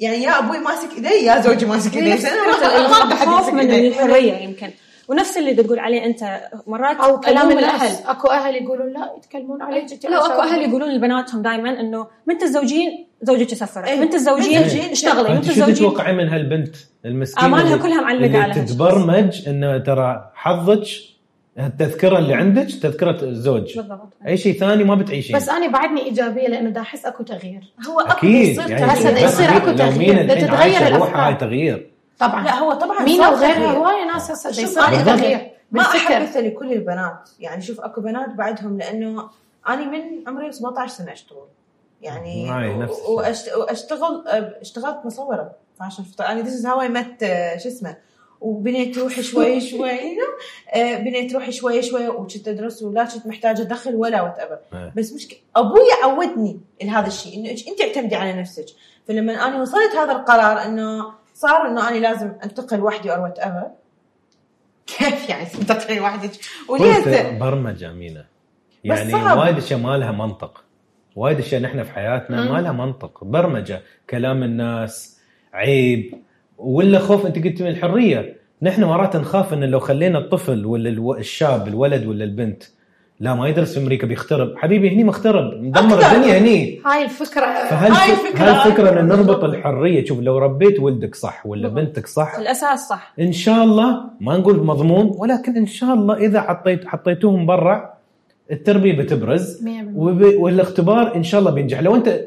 يعني يا أبوي ماسك إيدي يا زوجي ماسك إيدي؟ أنا ما أحد يمسك من إيدي. الحرية يمكن. ونفس اللي بتقول عليه أنت مرات أو كلام الأهل. أكو أهل يقولون لا يتكلمون عليك أنت لا أكو أهل يقولون لبناتهم دائما إنه من تتزوجين زوجك إيه. من تتزوجين من تتزوجين اشتغلي من انت شو تتوقعين من هالبنت المسكينة آمالها اللي- كلها اللي على. تتبرمج إنه ترى حظك التذكرة اللي عندك تذكرة زوج بالضبط. أي شيء ثاني ما بتعيشين. بس أنا بعدني إيجابية لأنه دا أحس أكو تغيير. هو أكو أكيد يصير يعني هسه يصير بس أكو لو تغيير. مين دا الحين تتغير عايشة الأفكار. روحها هاي تغيير. طبعا. لا هو طبعا مين صار وغيرها تغيير. هوايه ناس هسه دا شوف يصير أنا أكو أبدا تغيير ما احبث لكل البنات. يعني شوف أكو بنات بعدهم لأنه أنا من عمري 17 سنة أشتغل. يعني وأشتغل اشتغلت مصورة. fashion أنا this is how I met شو اسمه؟ وبنيت روحي شوي شوي آه، بنيت روحي شوي شوي وكنت أدرس ولا كنت محتاجة دخل ولا whatever. بس مشكله أبوي عودني لهذا الشيء إنه أنت اعتمدي على نفسك. فلما أنا وصلت هذا القرار إنه صار إنه أنا لازم أنتقل وحدي أو whatever كيف يعني تنتقلي وحدك وليه؟ برمجة بس يعني. وايد أشياء ما لها منطق وايد أشياء نحن في حياتنا. ما لها منطق برمجة كلام الناس عيب ولا خوف أنت قلت من الحرية نحن مرات نخاف إن لو خلينا الطفل ولا الشاب الولد ولا البنت لا ما يدرس في أمريكا بيخترب. حبيبي هني مخترب. مدمر. الدنيا هني. هاي الفكرة. فهل هاي الفكرة. هل الفكرة أن نربط الحرية؟ شوف لو ربيت ولدك صح ولا بالضبط. بنتك صح الأساس صح. إن شاء الله ما نقول مضمون ولكن إن شاء الله إذا حطيت حطيتوهم برا التربية بتبرز. 100% وب... والاختبار إن شاء الله بينجح. لو أنت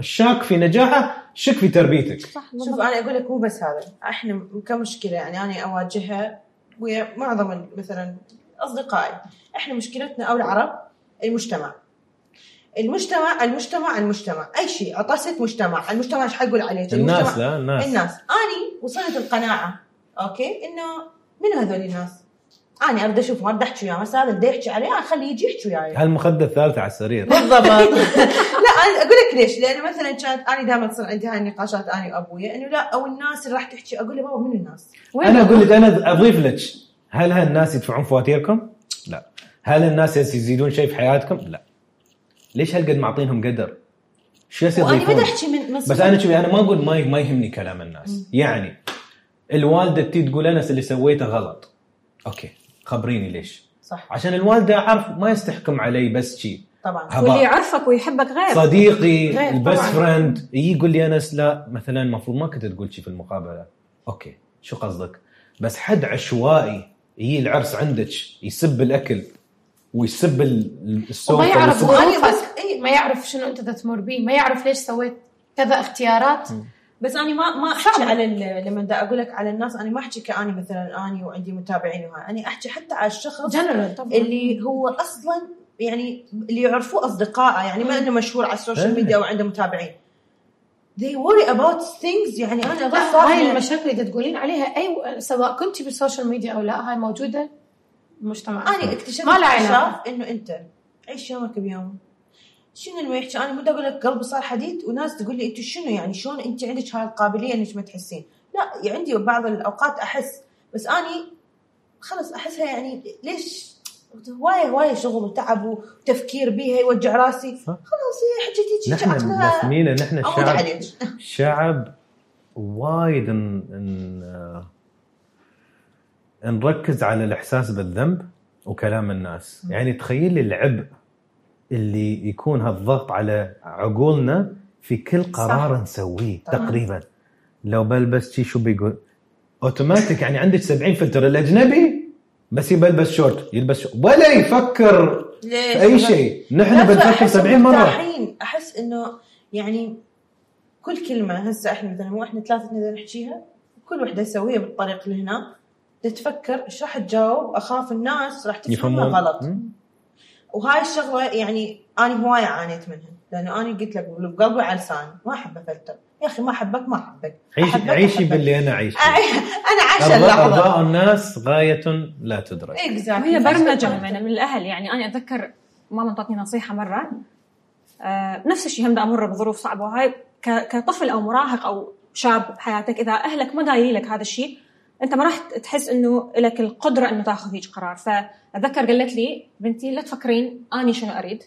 شاك في نجاحه شك في تربيتك. صح شوف. أنا أقول لك مو بس هذا. إحنا كمشكلة يعني أنا أواجهها ويا معظم مثلا أصدقائي إحنا مشكلتنا أو العرب المجتمع. المجتمع المجتمع المجتمع. أي شيء عطست مجتمع. المجتمع إيش حيقول عليك الناس لا الناس. الناس. أني وصلت القناعة okay؟ إنه من هذول الناس؟ أنا أريد أشوف ما اريد احكي وياه بس هذا اللي يحكي عليه اخليه يجي يحكي وياي. هالمخدة الثالثة على السرير. بالضبط. لا أنا أقول لك ليش؟ لأن مثلا كانت أنا دائما تصير عندي هاي النقاشات أنا وأبويا إنه لا أو الناس اللي راح تحكي أقول له بابا من الناس؟ أنا أقول لك أنا أضيف لك. هل هالناس يدفعون فواتيركم؟ لا هل الناس يزيدون شيء في حياتكم؟ لا ليش هالقد معطينهم قدر؟ شو يصير وأنا ما يضيفون؟ أحكي من بس. أنا شوفي أنا ما أقول ما ما يهمني كلام الناس يعني الوالدة تي تقول انس اللي سويته غلط okay خبريني ليش صح عشان الوالدة اعرف ما يستحكم علي بس شي طبعا. واللي يعرفك ويحبك غير صديقي غير ال best طبعاً. friend يقول لي أنس لا مثلا المفروض ما كنت تقول شي في المقابلة okay شو قصدك بس حد عشوائي يجي العرس عندك يسب الأكل ويسب ال- السوق وما يعرف ويسب- وأنا بس- ظروفك ما يعرف شنو أنت تمر به ما يعرف ليش سويت كذا اختيارات. بس أنا ما ما أحكي على ال- لما دا أقول لك على الناس أنا ما أحكي كأني مثلا أني وعندي متابعين وهاي أنا أحكي حتى على الشخص جنرال طبعا. اللي هو أصلا يعني اللي يعرفوه أصدقائه يعني ما إنه مشهور على ال social إيه. ميديا أو عنده متابعين. They worry about things يعني أنا صار هاي المشاكل اللي تقولين عليها. اي سواء كنت بال social media أو لا هاي موجودة بالمجتمع أنا اكتشفت ما لها. إنه أنت عيش يومك بيوم. شنو يحكي أنا مدة أقول لك قلبي صار حديد وناس تقول لي انت شنو يعني؟ شلون انت عندك هاي القابلية إنك ما تحسين؟ لا يعني عندي بعض الأوقات أحس. بس أني خلص أحسها يعني ليش هوايه هوايه شغل وتعب وتفكير بيها يوجع راسي. خلاص هي حجتي نحن بس مينا نحن شعب شعب وايد ن... ن... آه، نركز على الإحساس بالذنب وكلام الناس. يعني تخيلي العبء اللي يكون هالضغط على عقولنا في كل قرار صح. نسويه طبعاً. تقريبا. لو بلبس شي شو بيقول؟ اوتوماتيك يعني عندك 70 فلتر. الأجنبي بس يبلبس شورت يلبس شورت. ولا يفكر ليش في أي شيء. نحن بنفكر فأحس 70 مرة. مرتاحين أحس إنه يعني كل كلمة هسه إحنا مثلا مو إحنا ثلاثة اذا نحكيها كل وحدة تسويها بالطريق اللي هنا تتفكر إيش راح تجاوب؟ أخاف الناس راح تفهمها غلط. وهاي الشغلة يعني أنا هواية عانيت منها. لأنه أنا قلت لك بقلبي على لساني. ما أحب أفلتر. يا أخي ما أحبك ما أحبك. عيشي أحبك عيشي أحبك. باللي أنا فيه. أنا عايشة اللحظة. أرضاء الناس غاية لا تدرك. Exactly. وهي برمجة من, من الأهل. يعني أنا أتذكر ماما انطتني نصيحة مرة. آه نفس الشيء هم دا أمر بظروف صعبة. وهاي ك- كطفل أو مراهق أو شاب بحياتك إذا أهلك ما دايرين لك هذا الشيء أنت ما راح تحس إنه لك القدرة إنه تاخذ هيك قرار. فأتذكر قالت لي بنتي لا تفكرين أني شنو أريد.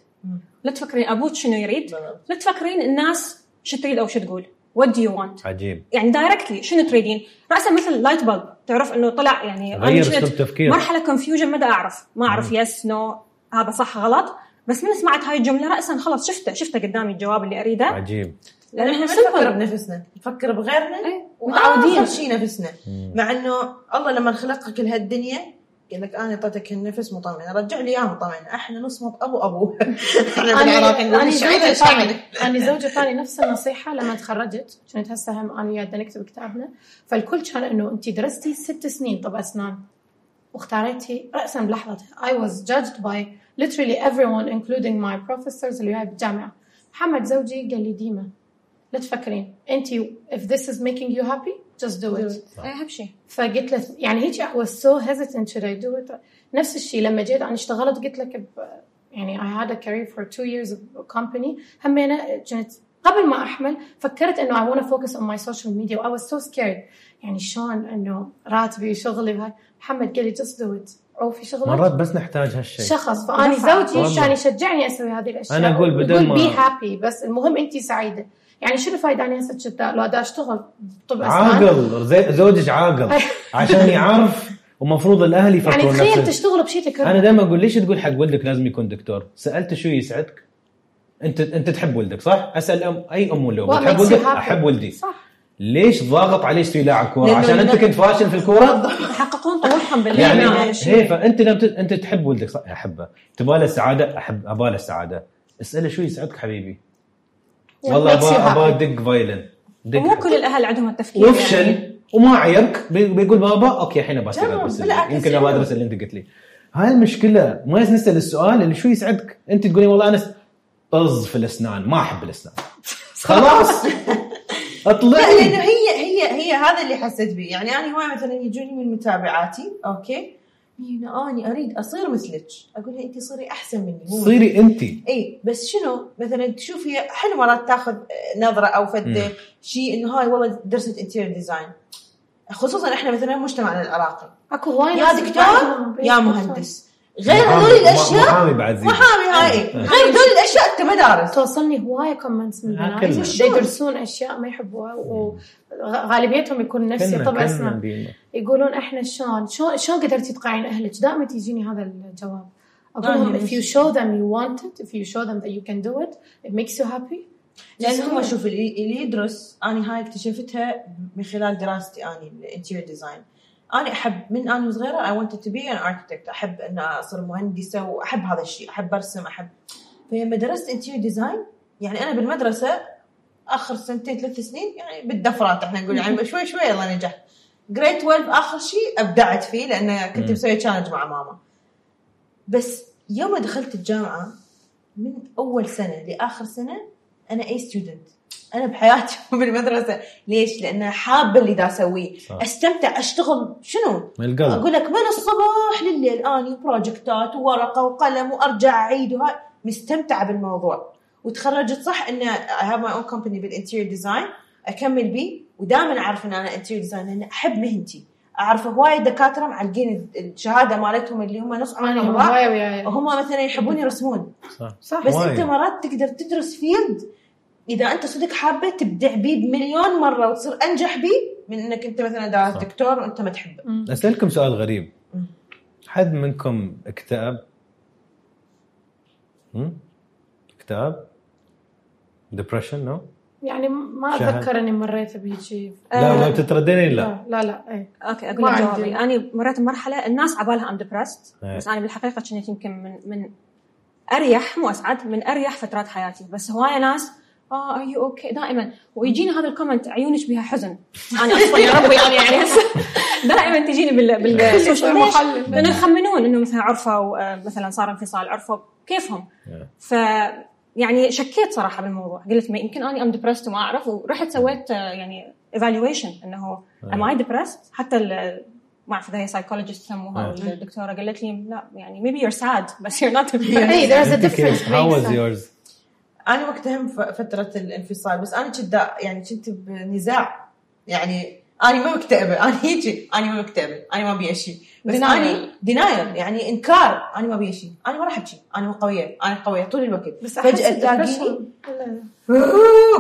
لا تفكرين أبوك شنو يريد. لا تفكرين الناس شو تريد أو شو تقول. What do you want? عجيب. يعني directly شنو تريدين؟ راسا مثل light bulb تعرف إنه طلع يعني أنا غير أسلوب تفكير. مرحلة confusion ما أعرف. ما أعرف. yes no هذا صح غلط. بس من سمعت هاي الجملة راسا خلص شفته شفته قدامي الجواب اللي أريده. عجيب. لأن إحنا ما نفكر بنفسنا. نفكر بغيرنا متعودين. متعودين شيء نفسنا. مم. مع إنه الله لما خلقك لهالدنيا قال لك أنا أعطيتك النفس مطمئن رجع لي اياه مطمئن إحنا نصمت أبو أبو. إحنا بالعراق نقول الشعب. ثاني أنا زوجة ثاني نفس النصيحة لما تخرجت كنت هسه هم أنا بدنا نكتب كتابنا. فالكل كان إنه انت درستي ست سنين طب أسنان. واختاريتي راسا بلحظتها I was judged by literally everyone including my professors اللي وياي بالجامعة. محمد زوجي قال لي ديما لا تفكرين انت if this is making you happy just do it. اي أهم شيء. فقلت له يعني هيك I was so hesitant should I do it. نفس الشيء لما جيت أنا اشتغلت قلت لك ب يعني I had a career for two years of company. همينة كنت قبل ما أحمل فكرت إنه I want to focus on my social media. و I was so scared. يعني شلون إنه راتبي وشغلي وهاي محمد قال لي just do it. أو في شغلك مرات بس نحتاج هالشيء. شخص. فاني دفعة. زوجي. كان يشجعني أسوي هذه الأشياء. أنا أقول بدل ما- be happy بس المهم انت سعيدة. يعني شنو الفائده اني هسه كذا لو دا أشتغل؟ طب اسنان عاقل زوجك عاقل. عشان يعرف ومفروض الأهل يعني يفكرون تخيل نفس تشتغل بشيء تكره أنا دائما أقول ليش تقول حق ولدك لازم يكون دكتور؟ سالته شو يسعدك؟ أنت أنت تحب ولدك صح؟ أسأل ام أي أم ولا تحب ولدك؟ أحب ولدي. صح. ليش ضاغط عليه يصير لاعب كورة؟ عشان أنت كنت فاشل في الكورة؟ يحققون طموحهم بالليل يعني يعني هي فانت لما أنت تحب ولدك صح؟ أحبه. تبغى له السعادة؟ أحب أبغى له السعادة. اسأله شو يسعدك حبيبي؟ What والله أبغى؟ ادق فايلن ومو كل الأهل عندهم التفكير يعني. وافشل وما عيرك؟ بي- بيقول بابا أوكي الحين بس يمكن أبغى. أدرس اللي أنت قلت لي. هاي المشكلة. ما نسأل السؤال اللي شو يسعدك؟ أنت تقولين والله أنا طز في الأسنان. ما أحب الأسنان. خلاص. لا اطلعي لأنه هي هي هي هذا اللي حسيت به يعني أنا هواي مثلا يجوني من متابعاتي okay. مينا أني أريد أصير مثلك. أقول لها أنت صيري أحسن مني مو صيري انت إي بس شنو؟ مثلا تشوفي حلو مرات تاخذ نظرة أو. فد شيء إنه هاي والله درست interior design خصوصا إحنا مثلا مجتمعنا العراقي. أكو هواي يا دكتور يا مهندس. غير هذول الأشياء؟ محامي بعد زين محامي هاي. إيه. غير هذول الأشياء أنت ما دارس توصلني هواية comments من بنات يدرسون أشياء ما يحبوها وغالبيتهم يكون نفسي. كنا طب كنا اسنان ديما. يقولون إحنا شلون شلون شلون قدرتي تقنعين أهلك؟ دائما تجيني هذا الجواب. أقول لهم if you show them you want it if you show them that you can do it it makes you happy. لأن هم. شوف اللي اللي يدرس أنا هاي اكتشفتها من خلال دراستي اني ال interior design أنا أحب من أنا صغيره I wanted to be an architect. أحب إن أصير مهندسة وأحب هذا الشيء. أحب ارسم أحب. فلما درست interior design يعني أنا بالمدرسة آخر سنتين ثلاث سنين يعني بالدفرات إحنا نقول يعني شوي شوي يلا نجحت grade 12 آخر شيء أبدعت فيه لأن كنت. مسوية challenge مع ماما. بس يوم دخلت الجامعة من أول سنة لآخر سنة أنا A student أنا بحياتي بالمدرسة ليش؟ لأن حابه اللي دا أسويه. أستمتع. أشتغل شنو؟ القلب. أقول لك من الصباح لليل. آني بروجكتات وورقة وقلم وأرجع أعيد. وهاي. مستمتعه بالموضوع. وتخرجت صح إن I have my own company بال interior design أكمل بيه. ودائما أعرف إن أنا interior design لأن أحب مهنتي. أعرف هواي دكاترة معلقين الشهادة مالتهم اللي هم نص عمرهم أنا ضاع هواية وياي هم مثلا يحبون يرسمون. صح. صح. بس وايد. أنت مرات تقدر تدرس field إذا أنت صدق حابة تبدع بيه بمليون مرة وتصير أنجح بيه من إنك أنت مثلا دارس. دكتور وأنت ما تحبه. أسألكم سؤال غريب. حد منكم اكتئب؟ هم؟ اكتئب؟ depression no؟ يعني ما. أتذكر إني مريت بهيجي لا لو تترددين لا لا لا اي okay أقول لك. جوابي أنا مريت بمرحلة الناس عبالها I'm depressed إيه. بس أنا بالحقيقة كنت يمكن من من أريح مو أسعد من أريح فترات حياتي بس هواية ناس آه are you okay دائما. ويجيني هذا ال comment عيونك بها حزن. أنا أصلا يا ربي أنا يعني هسه دائما تجيني بال بال social ليش؟ لأنه يخمنون إنه مثلا عرفوا آه، مثلا صار انفصال عرفوا كيفهم. ف يعني شكيت صراحة بالموضوع. قلت ما يمكن أني I'm depressed وما أعرف. ورحت سويت آه، يعني evaluation إنه am I depressed حتى ال- ما أعرف إذا هي psychologist يسموها. الدكتورة قالت لي لا يعني maybe you're sad بس you're not depressed. اي there's a difference. How was between- yours؟ أنا وقتها هم فترة الانفصال بس أنا كنت يعني كنت بنزاع. يعني أنا ما مكتئبه أنا هيجي أنا ما مكتئبه أنا ما أبي شيء بس. أنا دينايل يعني إنكار أنا ما أبي شيء أنا ما راح ابكي أنا مو قوية أنا قوية طول الوقت. بس فجأة تلاقيني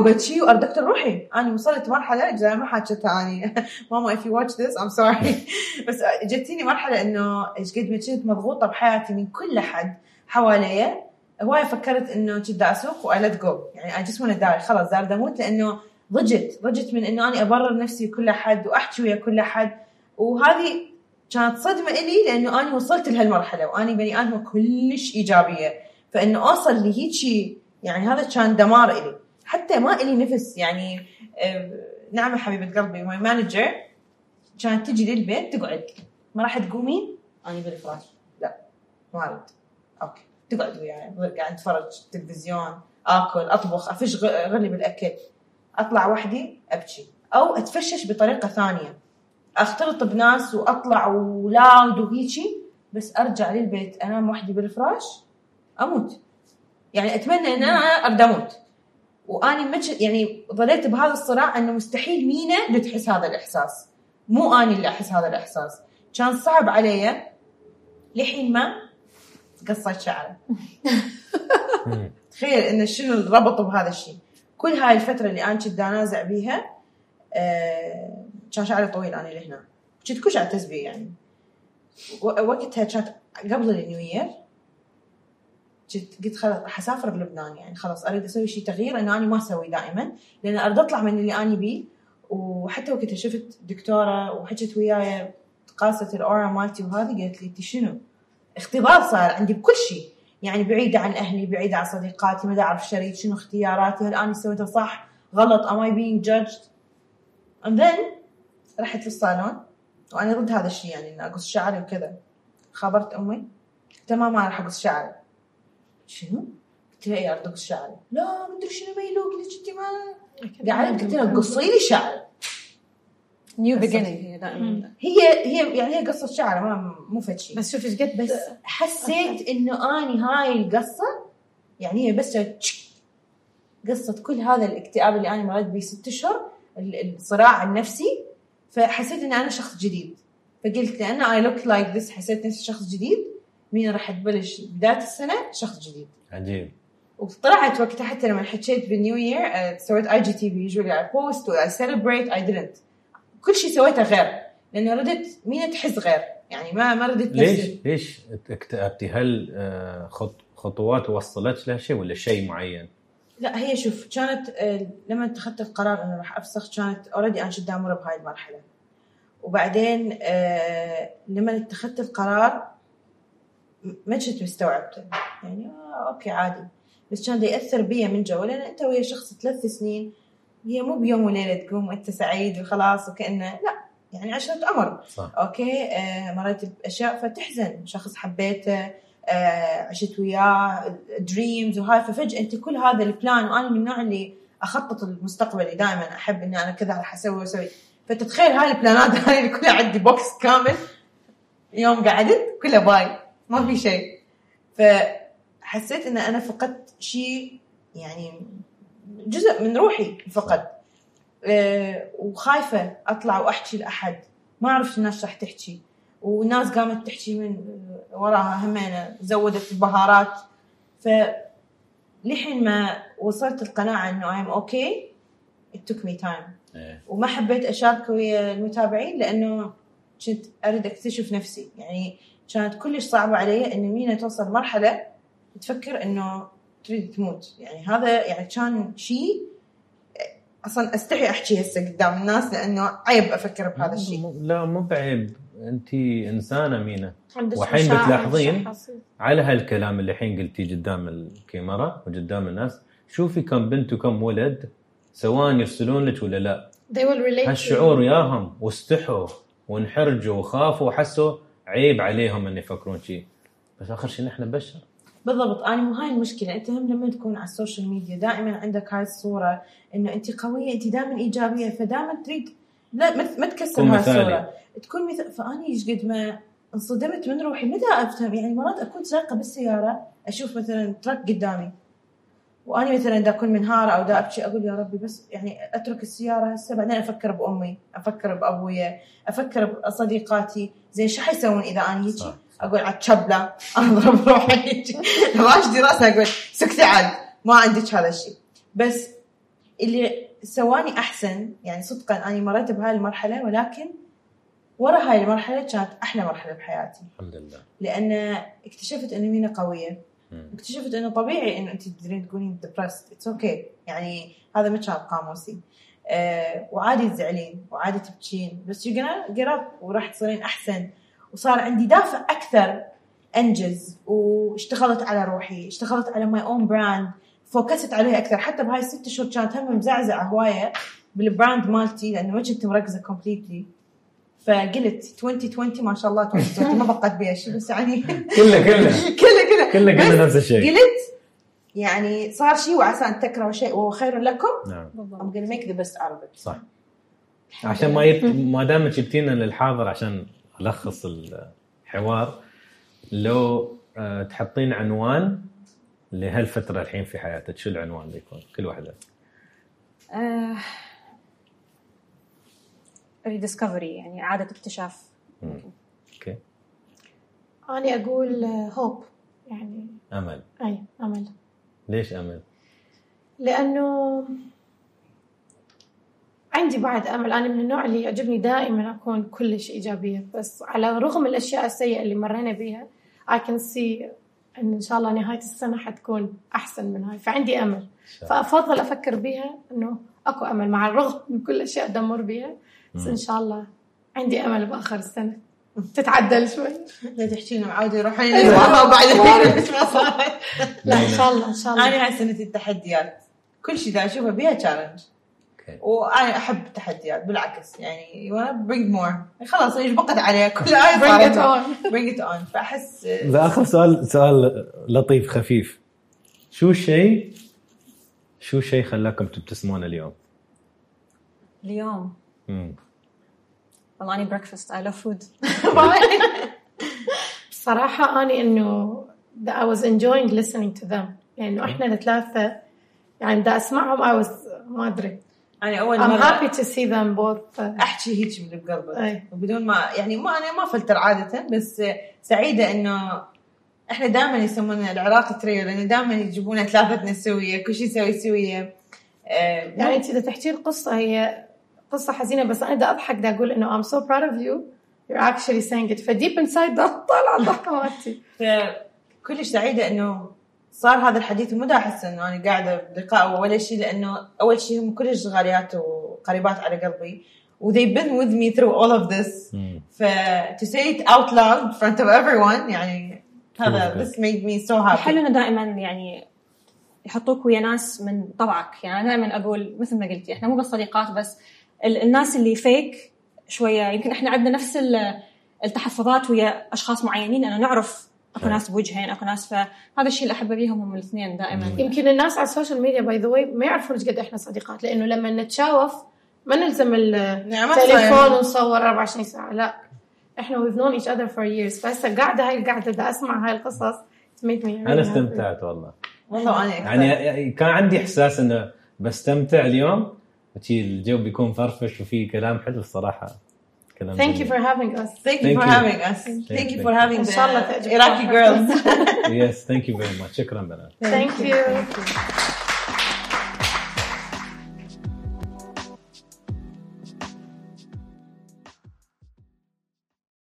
بتشي دكتور روحي. أنا وصلت مرحلة زي ما حكيتها اني ماما if you watch this I'm sorry. بس جتيني مرحلة إنه إيش قد ما كنت مضغوطة بحياتي من كل حد حواليا. هواي فكرت إنه كنت أسوق و I let go. يعني I just wanna die. خلاص زار أموت لأنه ضجت. ضجت من إنه أنا أبرر نفسي لكل أحد وأحكي ويا كل أحد. وهذه كانت صدمة إلي لأنه أنا وصلت لهالمرحلة واني بني آدمة كلش إيجابية. فإنه أوصل لهيجي يعني هذا كان دمار إلي. حتى ما إلي نفس. يعني نعمة حبيبة قلبي my manager كانت تجي للبيت تقعد. ما راح تقومين؟ أنا بالفراش. لا ما أرد. okay. تقعد وياي قاعد اتفرج تلفزيون آكل أطبخ أفش غلي بالأكل. أطلع وحدي أبكي. أو أتفشش بطريقة ثانية. أختلط بناس وأطلع ولاود وهيجي بس أرجع للبيت. انام وحدي بالفراش أموت. يعني أتمنى إن أنا أبدأ أموت. وأني مج... يعني ظليت بهذا الصراع إنه مستحيل مينا اللي تحس هذا الإحساس. مو أني اللي أحس هذا الإحساس. كان صعب علي لحين ما قصيت شعره. تخيل إن شنو الربط بهذا الشيء. كل هاي الفترة اللي أنا كنت انازع بيها آه، كان شعري طويل أنا لهنا. كنت كلش اعتز بيه يعني. وقتها كانت قبل النيو يير كنت قلت خلاص راح أسافر بلبنان يعني. خلاص أريد أسوي شيء تغيير إنه أنا ما أسوي دائما لأن أريد أطلع من اللي اني بيه. وحتى وقتها شفت دكتورة وحكت وياي قاست الأورا مالتي وهذه قالت لي أنت شنو؟ اختبار صار عندي بكل شيء. يعني بعيدة عن أهلي بعيدة عن صديقاتي ما أعرف شريك شنو اختياراتي هل أنا سويتها صح غلط. Am I being judged and then رحت للصالون وأنا ضد هذا الشيء يعني إني أقص شعري وكذا. خابرت أمي قلت ما ما راح أقص شعري. شنو؟ قلت لها إيه أقص شعري. لا ما أدري شنو يلوق لك أنت ما قعدت قلت لها قصي لي شعري. new هي دائما هي هي يعني هي قصة شعر ما مو فد شيء بس شوف إيش قد بس حسيت إنه آني هاي القصة يعني هي بس قصة كل هذا الاكتئاب اللي أنا مريت به ست أشهر ال- الصراع النفسي فحسيت ان أنا شخص جديد. فقلت لأن I look like this حسيت نفسي شخص جديد. مين راح تبلش؟ بداية السنة شخص جديد. عجيب. وطلعت وقتها حتى لما حكيت بال new year آه، سويت IGTV usually I post و I celebrate I didn't كل شيء سويته غير. لأنه ردت مين تحس غير. يعني ما ما ردت ليش؟ ليش اكتئبتي؟ هل آه، خط خطوات وصلت لها شيء ولا شيء معين؟ لا هي شوف كانت آه، لما اتخذت القرار إنه راح أفسخ كانت already أنا شد أمر بهاي المرحلة. وبعدين آه، لما اتخذت القرار ما كنت مستوعبته يعني okay عادي. بس كان يأثر بي من جوا لأن أنت ويا شخص ثلاث سنين هي مو بيوم وليلة تقوم وانت سعيد وخلاص وكأنه لا يعني عشرة عمر صح. okay؟ آه مريت بأشياء فتحزن. شخص حبيته آه عشت وياه dreams وهاي ففجأة أنت كل هذا ال plan وأنا من النوع اللي أخطط المستقبلي دائما أحب إني أنا كذا راح أسوي وأسوي. فتتخيل هاي البلانات هاي اللي كلها عندي box كامل يوم قعدت كلها bye ما في شيء. فحسيت إن أنا فقدت شيء يعني جزء من روحي فقد آه، وخايفة أطلع وأحكي لأحد. ما اعرف الناس راح تحكي. والناس قامت تحكي من وراها همينة زودت البهارات. ف لحين ما وصلت القناعة إنه I'm okay it took me time. إيه. وما حبيت أشارك ويا المتابعين لأنه كنت أريد أكتشف نفسي. يعني كانت كلش صعبة علي إن مينا توصل مرحلة تفكر إنه تريد تموت. يعني هذا يعني كان شيء أصلا أستحي أحكي هسه قدام الناس لأنه عيب أفكر بهذا الشيء. لا مو بعيب. أنت إنسانة مينا. والحين بتلاحظين. على هالكلام اللي الحين قلتيه قدام الكاميرا وقدام الناس شوفي كم بنت وكم ولد سواء يرسلون لك ولا لا. They will relate to هالشعور وياهم واستحوا وانحرجوا وخافوا وحسوا عيب عليهم إن يفكرون شيء. بس آخر شيء نحن بشر. بالضبط أنا مو هاي المشكلة. أنت هم لما تكون على ال social media دائما عندك هاي الصورة إنه أنت قوية أنت دائما إيجابية فدائما تريد لا ما تكسر هاي. الصورة. تكون مثل فاني إيش قد ما انصدمت من روحي متى أفهم؟ يعني مرات أكون سايقه بالسيارة أشوف مثلا ترك قدامي. واني مثلا دا أكون منهارة أو دا ابكي أقول يا ربي بس يعني أترك السيارة هسه بعدين أفكر بأمي أفكر بأبويا أفكر بصديقاتي. زين شو حيسوون إذا أنا هيجي؟ صح. أقول على الشبله أضرب روحي. هيجي راشدي راسها أقول سكتي عاد. ما عندك هذا الشيء. بس اللي سواني أحسن يعني صدقا أنا مريت بهاي المرحلة ولكن ورا هاي المرحلة كانت أحلى مرحلة بحياتي. الحمد لله. لأن اكتشفت انه مينا قوية. اكتشفت أنه طبيعي أنه أنت تقدرين تكونين depressed it's okay يعني هذا ما كان قاموسي. آه وعادي تزعلين وعادي تبكين. بس you get up وراح تصيرين أحسن. وصار عندي دافع أكثر أنجز واشتغلت على روحي اشتغلت على my own brand فوكست عليها أكثر. حتى بهاي الست شهور كانت هم مزعزعة هواية بال brand مالتي لأنه ما كنت مركزة completely فقلت 2020 ما شاء الله 2020 ما بقت بيها شيء بس يعني كله كله. كله كلنا بس قلنا نفس الشيء. قلت يعني صار شيء وعسى ان تكرهوا شيء وهو خير لكم. نعم. بالضبط I'm gonna make the best out of it. صح. عشان ما يت... ما دام جبتينا للحاضر عشان الخص الحوار. لو آه، تحطين عنوان لهالفترة الحين في حياتك شو العنوان بيكون كل واحدة. آه، rediscovery يعني إعادة اكتشاف. okay. أنا أقول hope يعني أمل. أي أمل. ليش أمل؟ لأنه عندي بعد أمل. أنا من النوع اللي يعجبني دائما أكون كلش إيجابية بس على رغم الأشياء السيئة اللي مرينا بيها I can see إن إن شاء الله نهاية السنة حتكون أحسن من هاي. فعندي أمل. فأفضل أفكر بيها إنه أكو أمل مع الرغم من كل الأشياء دنمر بيها. بس إن شاء الله عندي أمل بآخر السنة. تتعدل شوي. لا تحكي لنا معودة يروحون يناموا بعد. مش ما صارت لا إن شاء الله إن شاء الله. أنا هاي سنة التحديات كل شيء دا اشوفه بيها challenge okay. وأنا أحب التحديات بالعكس يعني you wanna bring more. خلاص إيش بقت عليه كل bring it صارت on. Bring it on. فأحس آخر سؤال سؤال لطيف خفيف. شو الشيء شو الشيء خلاكم تبتسمون اليوم؟ اليوم؟ مم. والله أني breakfast I love food بصراحة أنا إنه I was enjoying listening to them. لأنه إحنا الثلاثة يعني بدي أسمعهم I was ما أدري. أنا أول I'm happy to see them both. uh, أحكي هيك من أي. وبدون ما يعني ما أنا ما أفلتر عادة بس سعيدة إنه إحنا دائما يسمونا العراقي تريو لأنه دائما يجيبونا ثلاثتنا سويه كل شيء نسوي سوية. آه، يعني أنت إذا تحكي القصة هي قصة حزينة بس أنا بدي أضحك بدي أقول إنه I'm so proud of you. You're actually saying it. ف deep inside ده طالعة الضحكة مالتي. فكلش سعيدة إنه صار هذا الحديث ومو دا احس انه أنا قاعدة بلقاء ولا شيء لأنه أول شيء هم كلش غاليات وقريبات على قلبي و they've been with me through all of this. ف to say it out loud in front of everyone يعني هذا this made me so happy. حلو انه دائما يعني يحطوك ويا ناس من طبعك يعني أنا دائما أقول مثل ما قلتي إحنا مو بس صديقات بس ال- الناس اللي فيك شوية يمكن إحنا عندنا نفس ال- التحفظات ويا أشخاص معينين انه نعرف أكو. ناس بوجهين أكو ناس فهذا الشيء اللي أحبه بيهم هم الاثنين دائما يمكن الناس على ال social media by the way ما يعرفون إيش قد إحنا صديقات لأنه لما نتشاوف ما نلزم نعم، التليفون. ونصور 24 ساعة لا إحنا we've known each other for years فهسه قاعدة هاي القعده بدي أسمع هاي القصص أنا. استمتعت والله والله أكثر. يعني كان عندي إحساس إنه بستمتع اليوم وشي الجو بيكون فرفش وفي كلام حلو الصراحة كلام thank you جميل. for having us Thank you Thank for you. having us. Thank you for having إن the شاء الله تعجبكم. Iraqi girls. yes thank you very much شكرا بنات thank you Thank you.